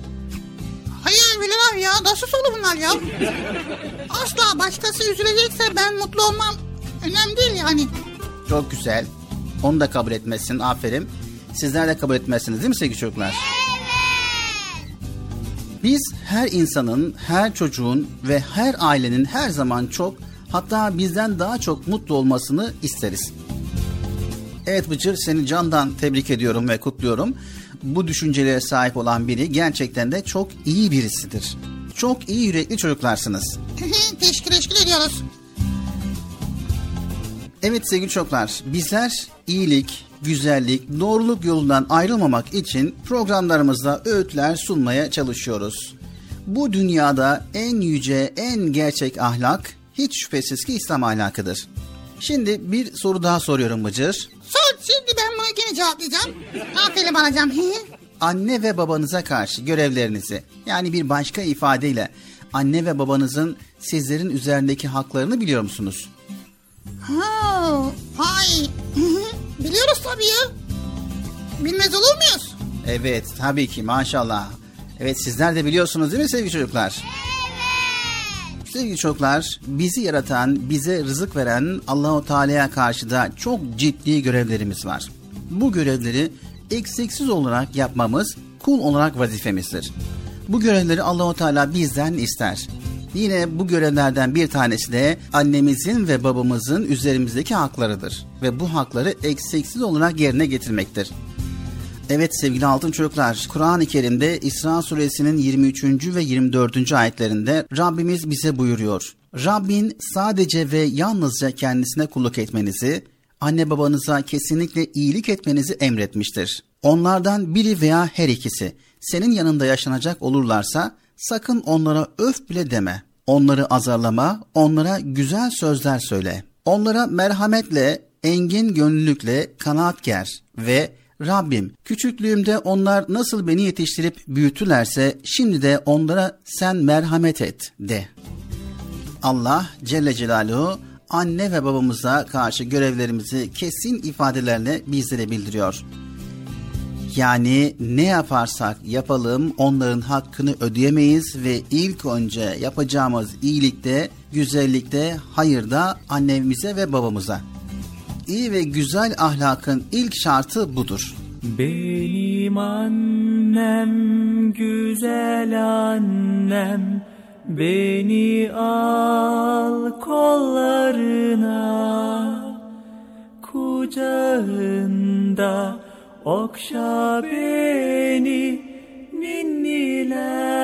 Hayır abi ya nasıl soru bunlar ya? Asla başkası üzülecekse ben mutlu olmam. Önemli değil yani.
Çok güzel. Onu da kabul etmezsin. Aferin. Sizler de kabul etmezsiniz değil mi sevgili çocuklar? Biz her insanın, her çocuğun ve her ailenin her zaman çok hatta bizden daha çok mutlu olmasını isteriz. Evet Bıcır seni candan tebrik ediyorum ve kutluyorum. Bu düşüncelere sahip olan biri gerçekten de çok iyi birisidir. Çok iyi yürekli çocuklarsınız.
teşekkür teşekkür ediyoruz.
Evet sevgili çocuklar, bizler iyilik, güzellik, doğruluk yolundan ayrılmamak için programlarımızda öğütler sunmaya çalışıyoruz. Bu dünyada en yüce, en gerçek ahlak hiç şüphesiz ki İslam ahlakıdır. Şimdi bir soru daha soruyorum Bıcır.
Sor şimdi ben bunu yine cevaplayacağım. Aferin Cem.
Anne ve babanıza karşı görevlerinizi yani bir başka ifadeyle anne ve babanızın sizlerin üzerindeki haklarını biliyor musunuz?
Ha, hay. Biliyoruz tabii ya. Bilmez olur muyuz?
Evet tabii ki maşallah. Evet sizler de biliyorsunuz değil mi sevgili çocuklar? Sevgili çocuklar, bizi yaratan, bize rızık veren Allahu Teala'ya karşı da çok ciddi görevlerimiz var. Bu görevleri eksiksiz olarak yapmamız kul olarak vazifemizdir. Bu görevleri Allahu Teala bizden ister. Yine bu görevlerden bir tanesi de annemizin ve babamızın üzerimizdeki haklarıdır ve bu hakları eksiksiz olarak yerine getirmektir. Evet sevgili altın çocuklar, Kur'an-ı Kerim'de İsra suresinin 23. ve 24. ayetlerinde Rabbimiz bize buyuruyor. Rabbin sadece ve yalnızca kendisine kulluk etmenizi, anne babanıza kesinlikle iyilik etmenizi emretmiştir. Onlardan biri veya her ikisi senin yanında yaşanacak olurlarsa sakın onlara öf bile deme. Onları azarlama, onlara güzel sözler söyle. Onlara merhametle, engin gönüllülükle kanaat ger ve Rabbim küçüklüğümde onlar nasıl beni yetiştirip büyütülerse şimdi de onlara sen merhamet et de. Allah Celle Celaluhu anne ve babamıza karşı görevlerimizi kesin ifadelerle bizlere bildiriyor. Yani ne yaparsak yapalım onların hakkını ödeyemeyiz ve ilk önce yapacağımız iyilikte, güzellikte, hayırda annemize ve babamıza. İyi ve güzel ahlakın ilk şartı budur.
Benim annem güzel annem Beni al kollarına Kucağında okşa beni Ninniler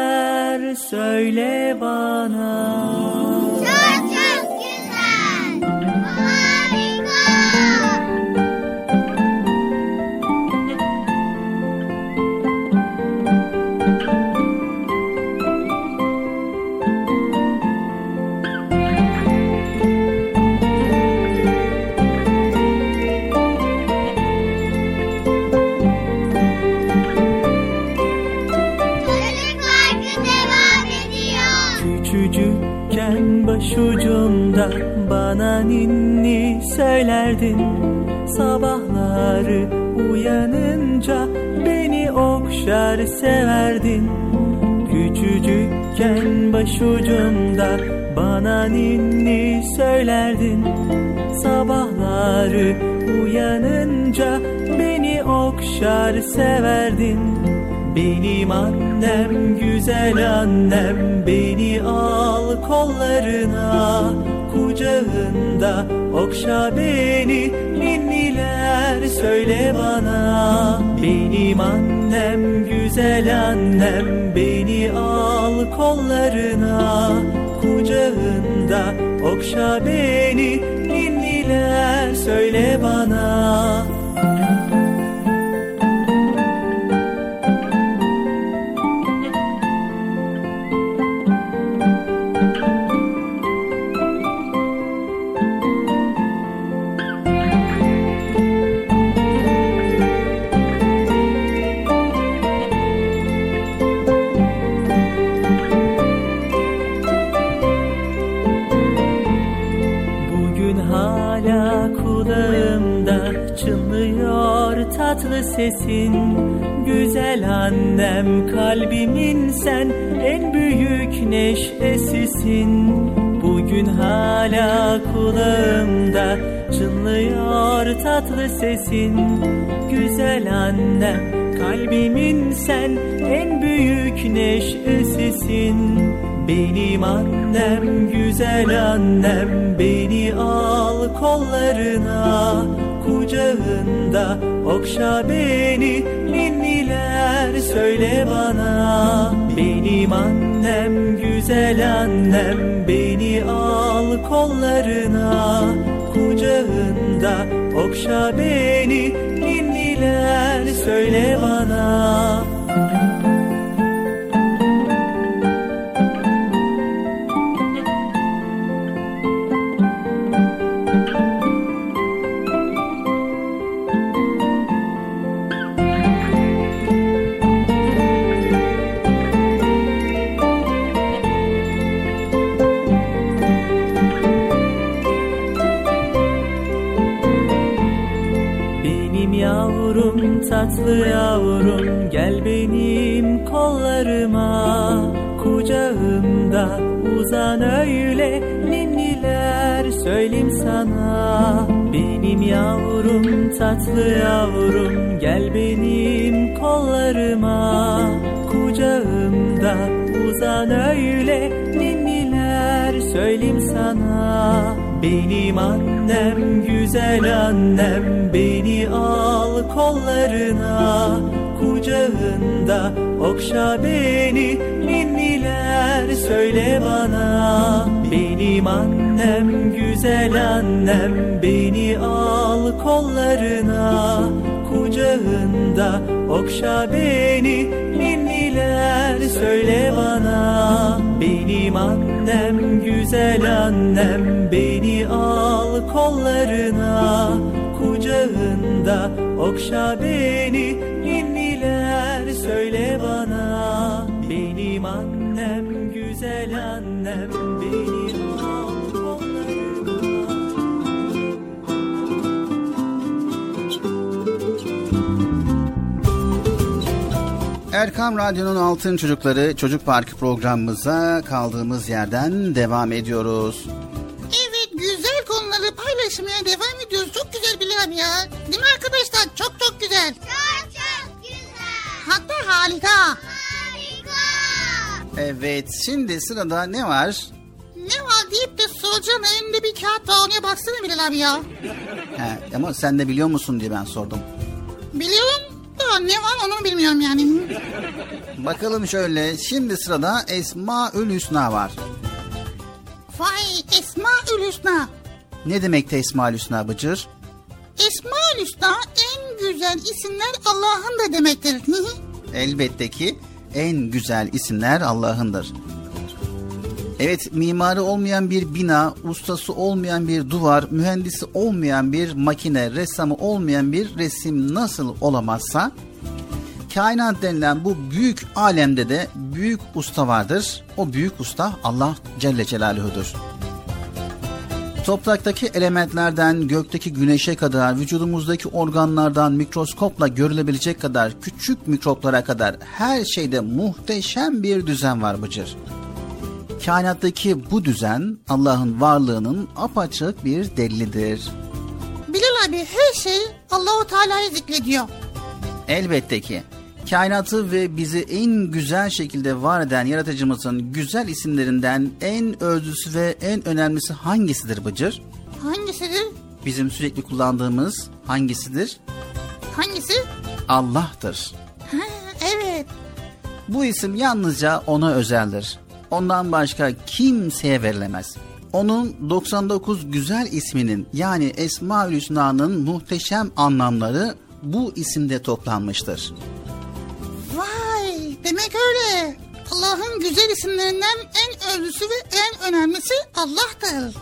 söyle bana
Çok çok güzel. Harika.
Söylerdin Sabahları uyanınca beni okşar severdin. Küçücükken başucumda bana ninni söylerdin. Sabahları uyanınca beni okşar severdin. Benim annem güzel annem beni al kollarına kucağında. Okşa beni ninniler söyle bana. Benim annem güzel annem beni al kollarına. Kucağında okşa beni ninniler söyle bana tatlı sesin Güzel annem kalbimin sen en büyük neşesisin. Bugün hala kulağımda çınlıyor tatlı sesin. Güzel annem kalbimin sen en büyük neşesisin. Benim annem güzel annem beni al kollarına kucağında okşa beni ninniler söyle bana. Benim annem güzel annem beni al kollarına. Kucağında okşa beni ninniler söyle bana tatlı yavrum gel benim kollarıma. Kucağımda uzan öyle ninniler. Söyleyeyim sana benim annem güzel annem. Beni al kollarına. Kucağında okşa beni ninniler. Söyle bana benim annem güzel annem. Beni al kollarına kucağında okşa beni. Ninniler söyle bana benim annem güzel annem. Beni al kollarına kucağında okşa beni. Ninniler söyle bana benim annem güzel annem. Beni
Erkam Radyo'nun Altın Çocukları Çocuk Parkı programımıza kaldığımız yerden devam ediyoruz.
Evet güzel konuları paylaşmaya devam ediyoruz. Çok güzel Bilal ya. Değil mi arkadaşlar? Çok çok güzel.
Çok çok güzel.
Hatta harika.
Harika.
Evet şimdi sırada ne var?
Ne var deyip de soracağım önünde bir kağıt var ona baksana Bilal abi ya.
He, ama sen de biliyor musun diye ben sordum.
Biliyorum da ne var onu bilmiyorum yani.
Bakalım şöyle şimdi sırada Esmaül Hüsna var.
Vay Esma Hüsna.
Ne demekti Esmaül Hüsna Bıcır?
Esma Hüsna en güzel isimler Allah'ın da demektir.
Elbette ki en güzel isimler Allah'ındır. Evet mimarı olmayan bir bina, ustası olmayan bir duvar, mühendisi olmayan bir makine, ressamı olmayan bir resim nasıl olamazsa kainat denilen bu büyük alemde de büyük usta vardır. O büyük usta Allah Celle Celaluhu'dur. Topraktaki elementlerden gökteki güneşe kadar, vücudumuzdaki organlardan mikroskopla görülebilecek kadar küçük mikroplara kadar her şeyde muhteşem bir düzen var Bıcır. Kainattaki bu düzen Allah'ın varlığının apaçık bir delilidir.
Bilal abi her şey Allahu Teala'yı zikrediyor.
Elbette ki kainatı ve bizi en güzel şekilde var eden yaratıcımızın güzel isimlerinden en özlüsü ve en önemlisi hangisidir Bıcır?
Hangisidir?
Bizim sürekli kullandığımız hangisidir?
Hangisi?
Allah'tır.
Ha, evet.
Bu isim yalnızca ona özeldir. Ondan başka kimseye verilemez. Onun 99 güzel isminin yani Esma-ül Hüsna'nın muhteşem anlamları bu isimde toplanmıştır.
Vay demek öyle. Allah'ın güzel isimlerinden en özlüsü ve en önemlisi Allah'tır.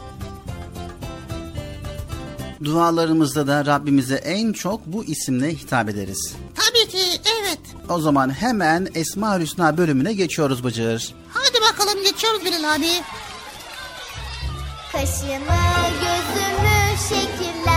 Dualarımızda da Rabbimize en çok bu isimle hitap ederiz.
Tabii ki evet.
O zaman hemen Esma-ül Hüsna bölümüne geçiyoruz Bıcır.
Geçiyoruz Bilal abi.
Kaşımı gözümü şekillendiren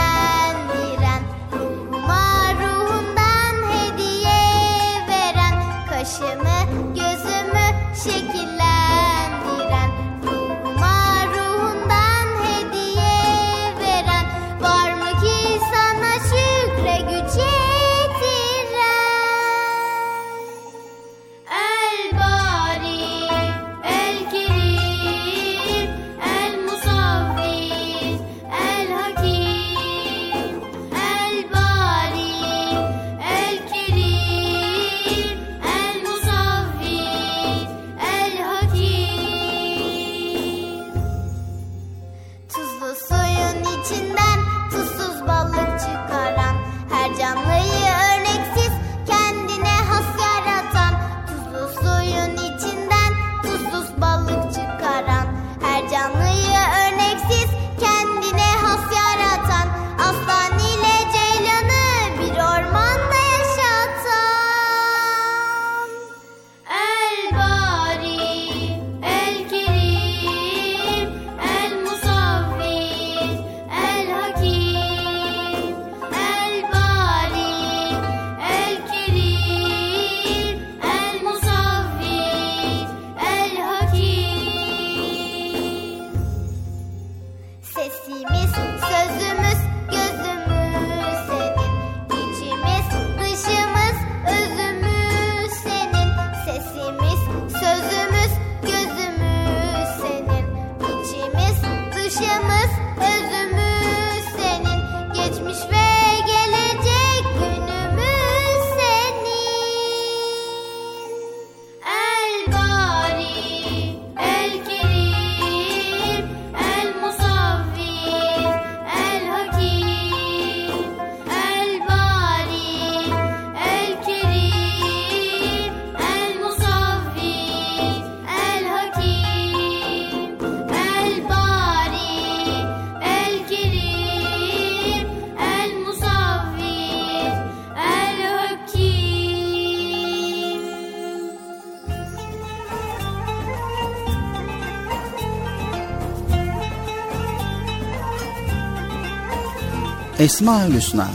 Esma-ül Hüsna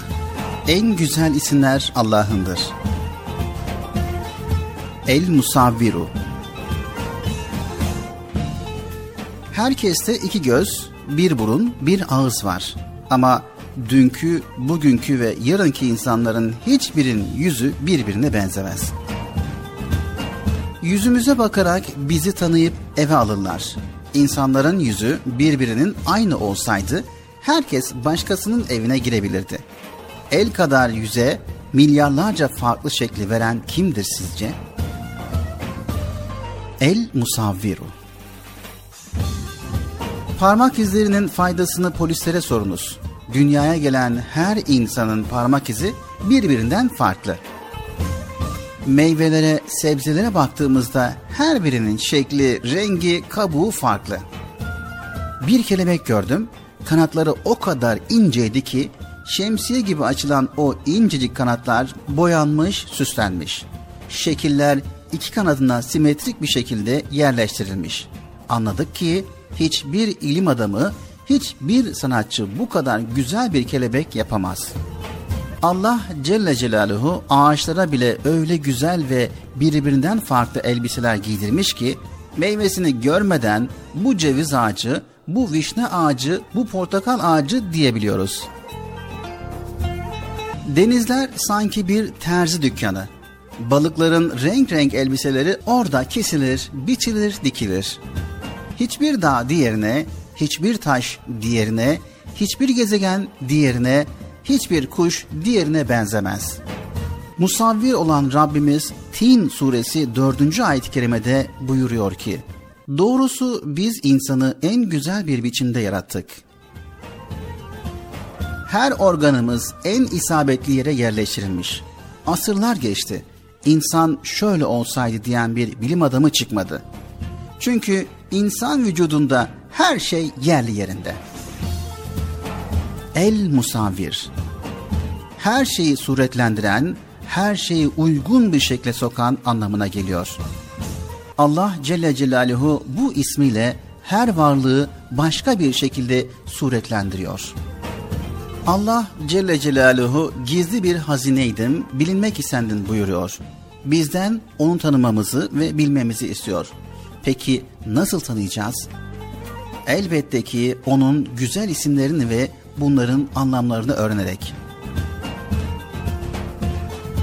en güzel isimler Allah'ındır. El Musavviru Herkeste iki göz, bir burun, bir ağız var. Ama dünkü, bugünkü ve yarınki insanların hiçbirinin yüzü birbirine benzemez. Yüzümüze bakarak bizi tanıyıp eve alırlar. İnsanların yüzü birbirinin aynı olsaydı herkes başkasının evine girebilirdi. El kadar yüze milyarlarca farklı şekli veren kimdir sizce? El Musavviru Parmak izlerinin faydasını polislere sorunuz. Dünyaya gelen her insanın parmak izi birbirinden farklı. Meyvelere, sebzelere baktığımızda her birinin şekli, rengi, kabuğu farklı. Bir kelebek gördüm. Kanatları o kadar inceydi ki şemsiye gibi açılan o incecik kanatlar boyanmış, süslenmiş. Şekiller iki kanadına simetrik bir şekilde yerleştirilmiş. Anladık ki hiçbir ilim adamı, hiçbir sanatçı bu kadar güzel bir kelebek yapamaz. Allah Celle Celaluhu ağaçlara bile öyle güzel ve birbirinden farklı elbiseler giydirmiş ki meyvesini görmeden bu ceviz ağacı, bu vişne ağacı, bu portakal ağacı diyebiliyoruz. Denizler sanki bir terzi dükkanı. Balıkların renk renk elbiseleri orada kesilir, biçilir, dikilir. Hiçbir dağ diğerine, hiçbir taş diğerine, hiçbir gezegen diğerine, hiçbir kuş diğerine benzemez. Musavvir olan Rabbimiz Tin suresi 4. ayet-i kerimede buyuruyor ki, Doğrusu biz insanı en güzel bir biçimde yarattık. Her organımız en isabetli yere yerleştirilmiş. Asırlar geçti. İnsan şöyle olsaydı diyen bir bilim adamı çıkmadı. Çünkü insan vücudunda her şey yerli yerinde. El musavvir. Her şeyi suretlendiren, her şeyi uygun bir şekle sokan anlamına geliyor. Allah Celle Celaluhu bu ismiyle her varlığı başka bir şekilde suretlendiriyor. Allah Celle Celaluhu gizli bir hazineydim, bilinmek istendin buyuruyor. Bizden onu tanımamızı ve bilmemizi istiyor. Peki nasıl tanıyacağız? Elbette ki onun güzel isimlerini ve bunların anlamlarını öğrenerek.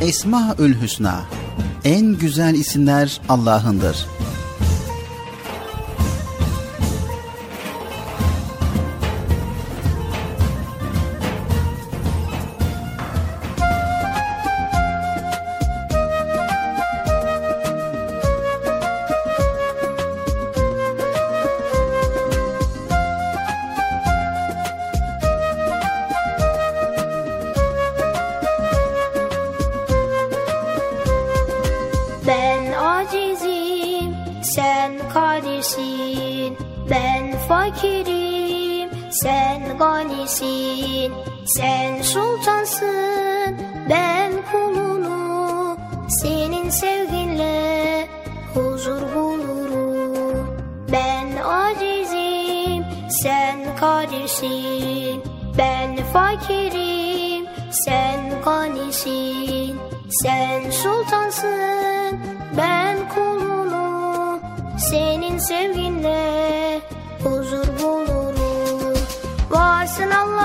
Esmaül Hüsna En güzel isimler Allah'ındır.
Sen sultansın, ben kulunu. Senin sevginle huzur bulurum. Ben acizim, sen kadirsin. Ben fakirim, sen ganisin. Sen sultansın, ben kulunu. Senin sevginle huzur bulurum. Varsın Allah'ım,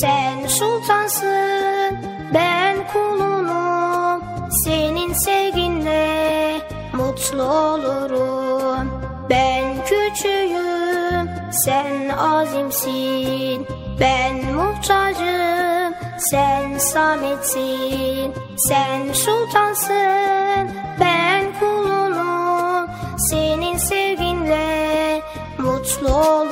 Sen sultansın, ben kulunum. Senin sevginle mutlu olurum. Ben küçüğüm, sen azimsin. Ben muhtacım, sen sametsin. Sen sultansın, ben kulunum. Senin sevginle mutlu olurum.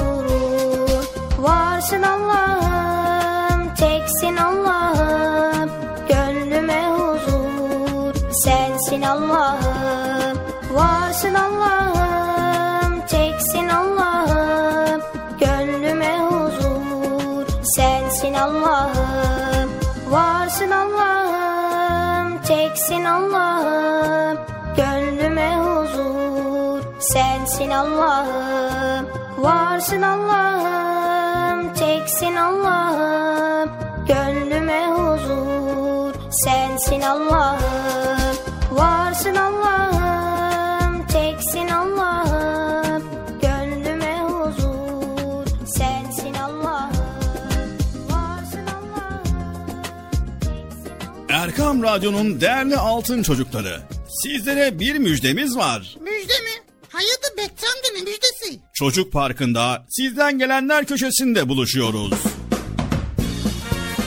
Allah'ım Varsın Allah'ım teksin Allah'ım. Gönlüme huzur sensin Allah'ım. Varsın Allah'ım teksin Allah'ım. Gönlüme huzur sensin Allah'ım. Varsın Allah'ım teksin Allah'ım. Gönlüme huzur sensin Allah'ım Varsın Allah'ım teksin Allah'ım Gönlüme huzur sensin Allah'ım Varsın Allah'ım teksin Allah'ım
Erkam Radyo'nun değerli altın çocukları. Sizlere bir müjdemiz var.
Müjde mi? Amca ne müjdesi?
Çocuk Parkı'nda sizden gelenler köşesinde buluşuyoruz.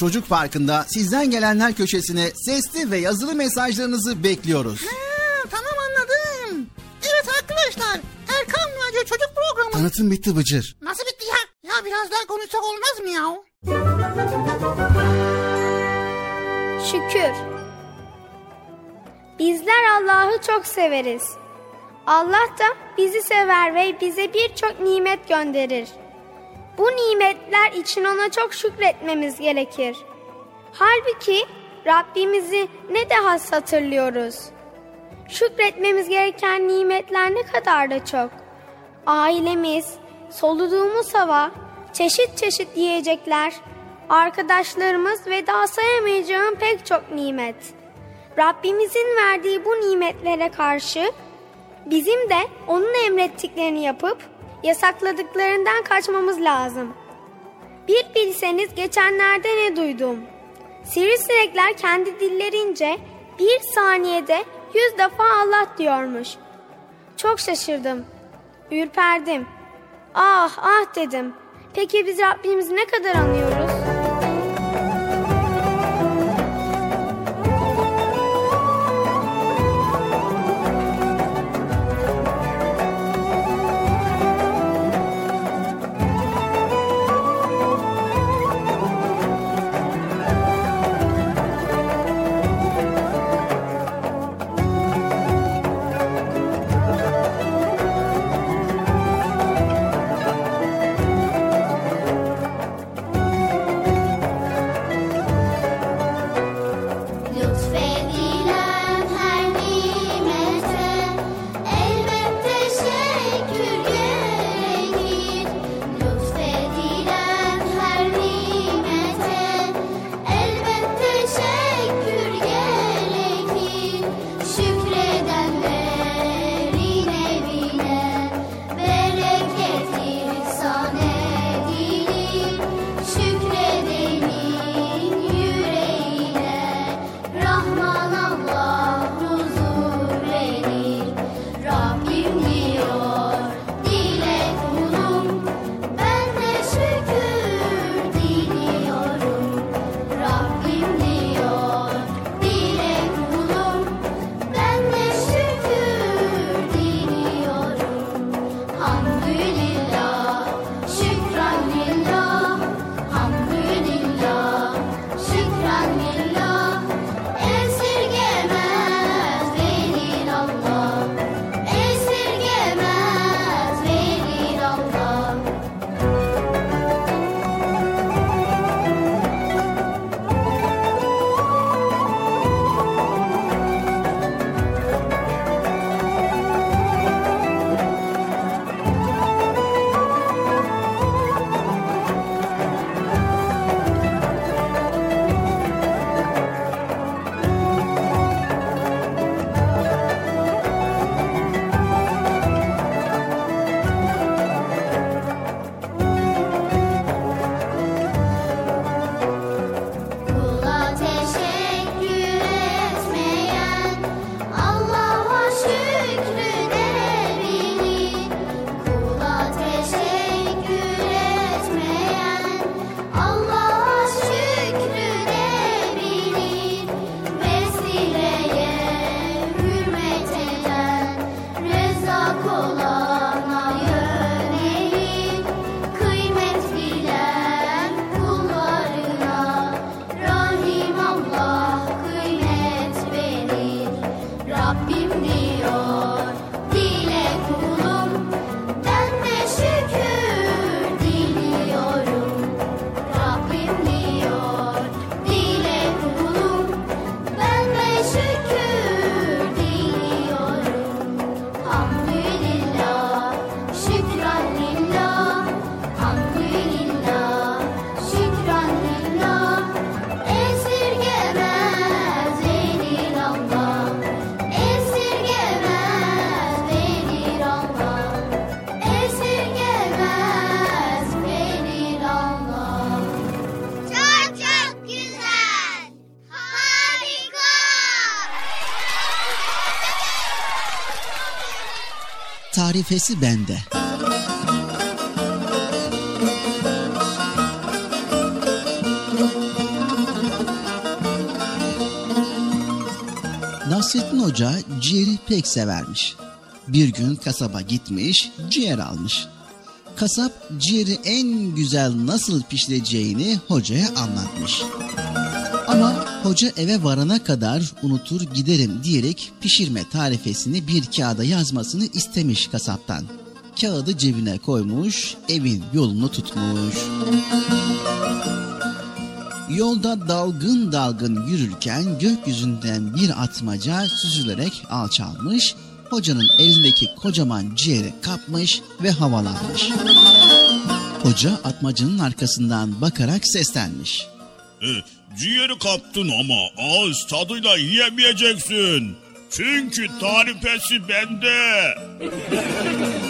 Çocuk Parkı'nda sizden gelenler köşesine sesli ve yazılı mesajlarınızı bekliyoruz.
Ha, tamam anladım. Evet arkadaşlar Erkan Radyo Çocuk Programı.
Tanıtım bitti Bıcır.
Nasıl bitti ya? Ya biraz daha konuşsak olmaz mı ya?
Şükür. Bizler Allah'ı çok severiz. Allah da bizi sever ve bize birçok nimet gönderir. Bu nimetler için ona çok şükretmemiz gerekir. Halbuki Rabbimizi ne de has hatırlıyoruz. Şükretmemiz gereken nimetler ne kadar da çok. Ailemiz, soluduğumuz hava, çeşit çeşit yiyecekler, arkadaşlarımız ve daha sayamayacağım pek çok nimet. Rabbimizin verdiği bu nimetlere karşı bizim de onun emrettiklerini yapıp yasakladıklarından kaçmamız lazım. Bir bilseniz geçenlerde ne duydum. Sivrisinekler kendi dillerince bir saniyede yüz defa Allah diyormuş. Çok şaşırdım. Ürperdim. Ah ah dedim. Peki biz Rabbimizi ne kadar anıyoruz?
Tarifesi bende. Nasrettin Hoca ciğeri pek severmiş. Bir gün kasaba gitmiş, ciğer almış. Kasap ciğeri en güzel nasıl pişireceğini hocaya anlatmış. Hoca eve varana kadar unutur giderim diyerek pişirme tarifesini bir kağıda yazmasını istemiş kasaptan. Kağıdı cebine koymuş, evin yolunu tutmuş. Yolda dalgın dalgın yürürken gökyüzünden bir atmaca süzülerek alçalmış, hocanın elindeki kocaman ciğeri kapmış ve havalanmış. Hoca atmacının arkasından bakarak seslenmiş.
E, ciğeri kaptın ama ağız tadıyla yiyemeyeceksin. Çünkü tarifesi bende.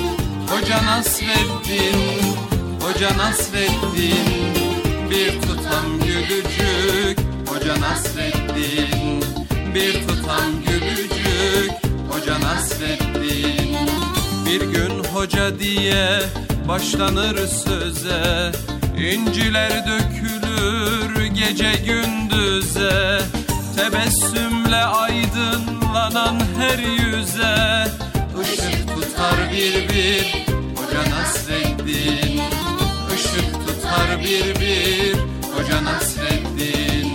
Hoca Nasreddin Hoca Nasreddin Bir tutam gülücük. Hoca Nasreddin Bir tutam gülücük. Hoca Nasreddin Bir gün hoca diye başlanır söze. İnciler dökülür gece gündüze. Tebessümle aydınlanan her yüze Işık tutar bir bir Hoca Nasreddin. Işık tutar bir bir Hoca Nasreddin.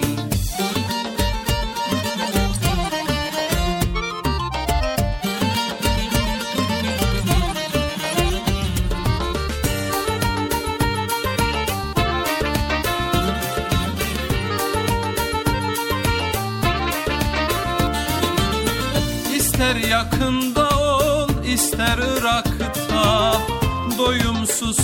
İster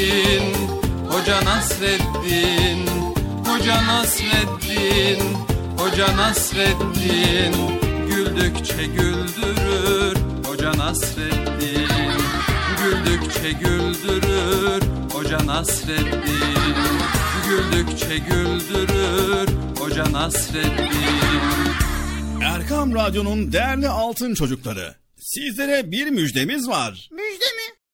Nasreddin Hoca Nasreddin Hoca Nasreddin Hoca Nasreddin Güldükçe güldürür Hoca Nasreddin Güldükçe güldürür Hoca Nasreddin Güldükçe güldürür Hoca Nasreddin
Erkam Radyo'nun değerli altın çocukları. Sizlere bir müjdemiz var.
Müjde?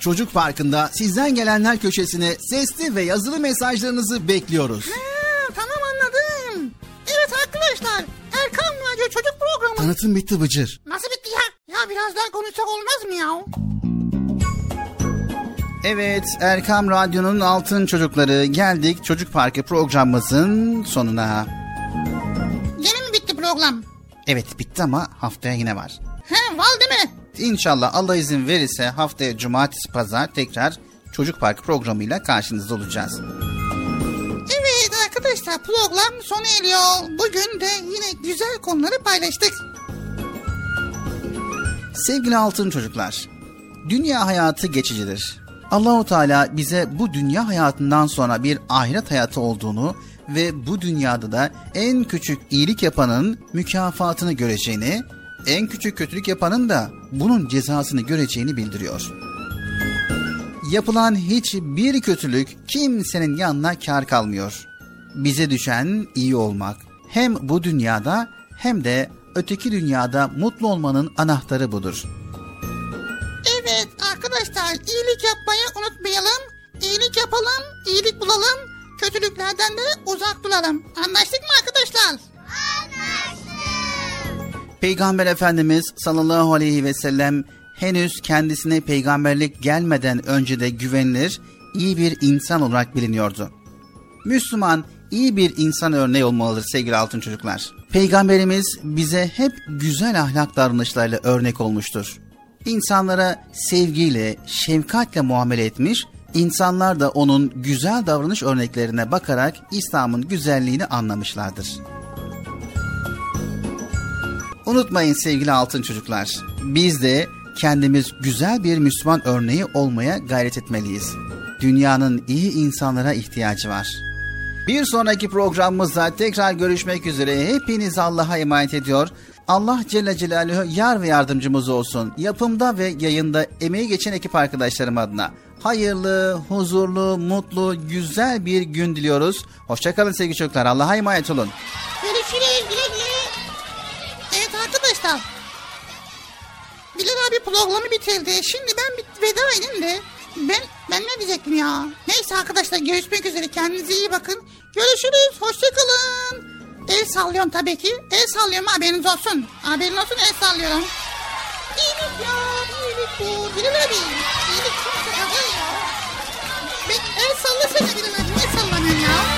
Çocuk Parkı'nda sizden gelenler köşesine sesli ve yazılı mesajlarınızı bekliyoruz.
Ha, tamam anladım. Evet arkadaşlar Erkan Radyo Çocuk Programı.
Tanıtım bitti Bıcır.
Nasıl bitti ya? Ya biraz daha konuşsak olmaz mı ya?
Evet Erkam Radyo'nun altın çocukları geldik Çocuk Parkı programımızın sonuna.
Yine mi bitti program?
Evet bitti ama haftaya yine var.
He değil mi?
İnşallah Allah izin verirse haftaya cumartesi pazar tekrar Çocuk Parkı programıyla karşınızda olacağız.
Evet arkadaşlar program sona eriyor. Bugün de yine güzel konuları paylaştık.
Sevgili altın çocuklar, dünya hayatı geçicidir. Allahu Teala bize bu dünya hayatından sonra bir ahiret hayatı olduğunu ve bu dünyada da en küçük iyilik yapanın mükafatını göreceğini, en küçük kötülük yapanın da bunun cezasını göreceğini bildiriyor. Yapılan hiçbir kötülük kimsenin yanına kar kalmıyor. Bize düşen iyi olmak. Hem bu dünyada hem de öteki dünyada mutlu olmanın anahtarı budur.
Evet arkadaşlar iyilik yapmayı unutmayalım. İyilik yapalım, iyilik bulalım. Kötülüklerden de uzak duralım. Anlaştık mı arkadaşlar?
Peygamber Efendimiz sallallahu aleyhi ve sellem henüz kendisine peygamberlik gelmeden önce de güvenilir, iyi bir insan olarak biliniyordu. Müslüman iyi bir insan örneği olmalıdır sevgili altın çocuklar. Peygamberimiz bize hep güzel ahlak davranışlarıyla örnek olmuştur. İnsanlara sevgiyle, şefkatle muamele etmiş, insanlar da onun güzel davranış örneklerine bakarak İslam'ın güzelliğini anlamışlardır. Unutmayın sevgili altın çocuklar. Biz de kendimiz güzel bir Müslüman örneği olmaya gayret etmeliyiz. Dünyanın iyi insanlara ihtiyacı var. Bir sonraki programımızda tekrar görüşmek üzere. Hepiniz Allah'a emanet ediyor. Allah Celle Celaluhu yar ve yardımcımız olsun. Yapımda ve yayında emeği geçen ekip arkadaşlarım adına. Hayırlı, huzurlu, mutlu, güzel bir gün diliyoruz. Hoşçakalın sevgili çocuklar. Allah'a emanet olun.
Görüşürüz güle güle. Arkadaşlar. Bilal abi programı bitirdi. Şimdi ben bir veda edeyim de. Ben, ben ne diyecektim ya? Neyse arkadaşlar görüşmek üzere. Kendinize iyi bakın. Görüşürüz. Hoşçakalın. El sallıyorum tabii ki. El sallıyorum haberiniz olsun. Haberin olsun el sallıyorum. İyilik ya. iyilik bu. Bilal abi. İyilik kimse kazan ya. Ben, el sallasana Bilal abi. Ne sallamıyorsun ya?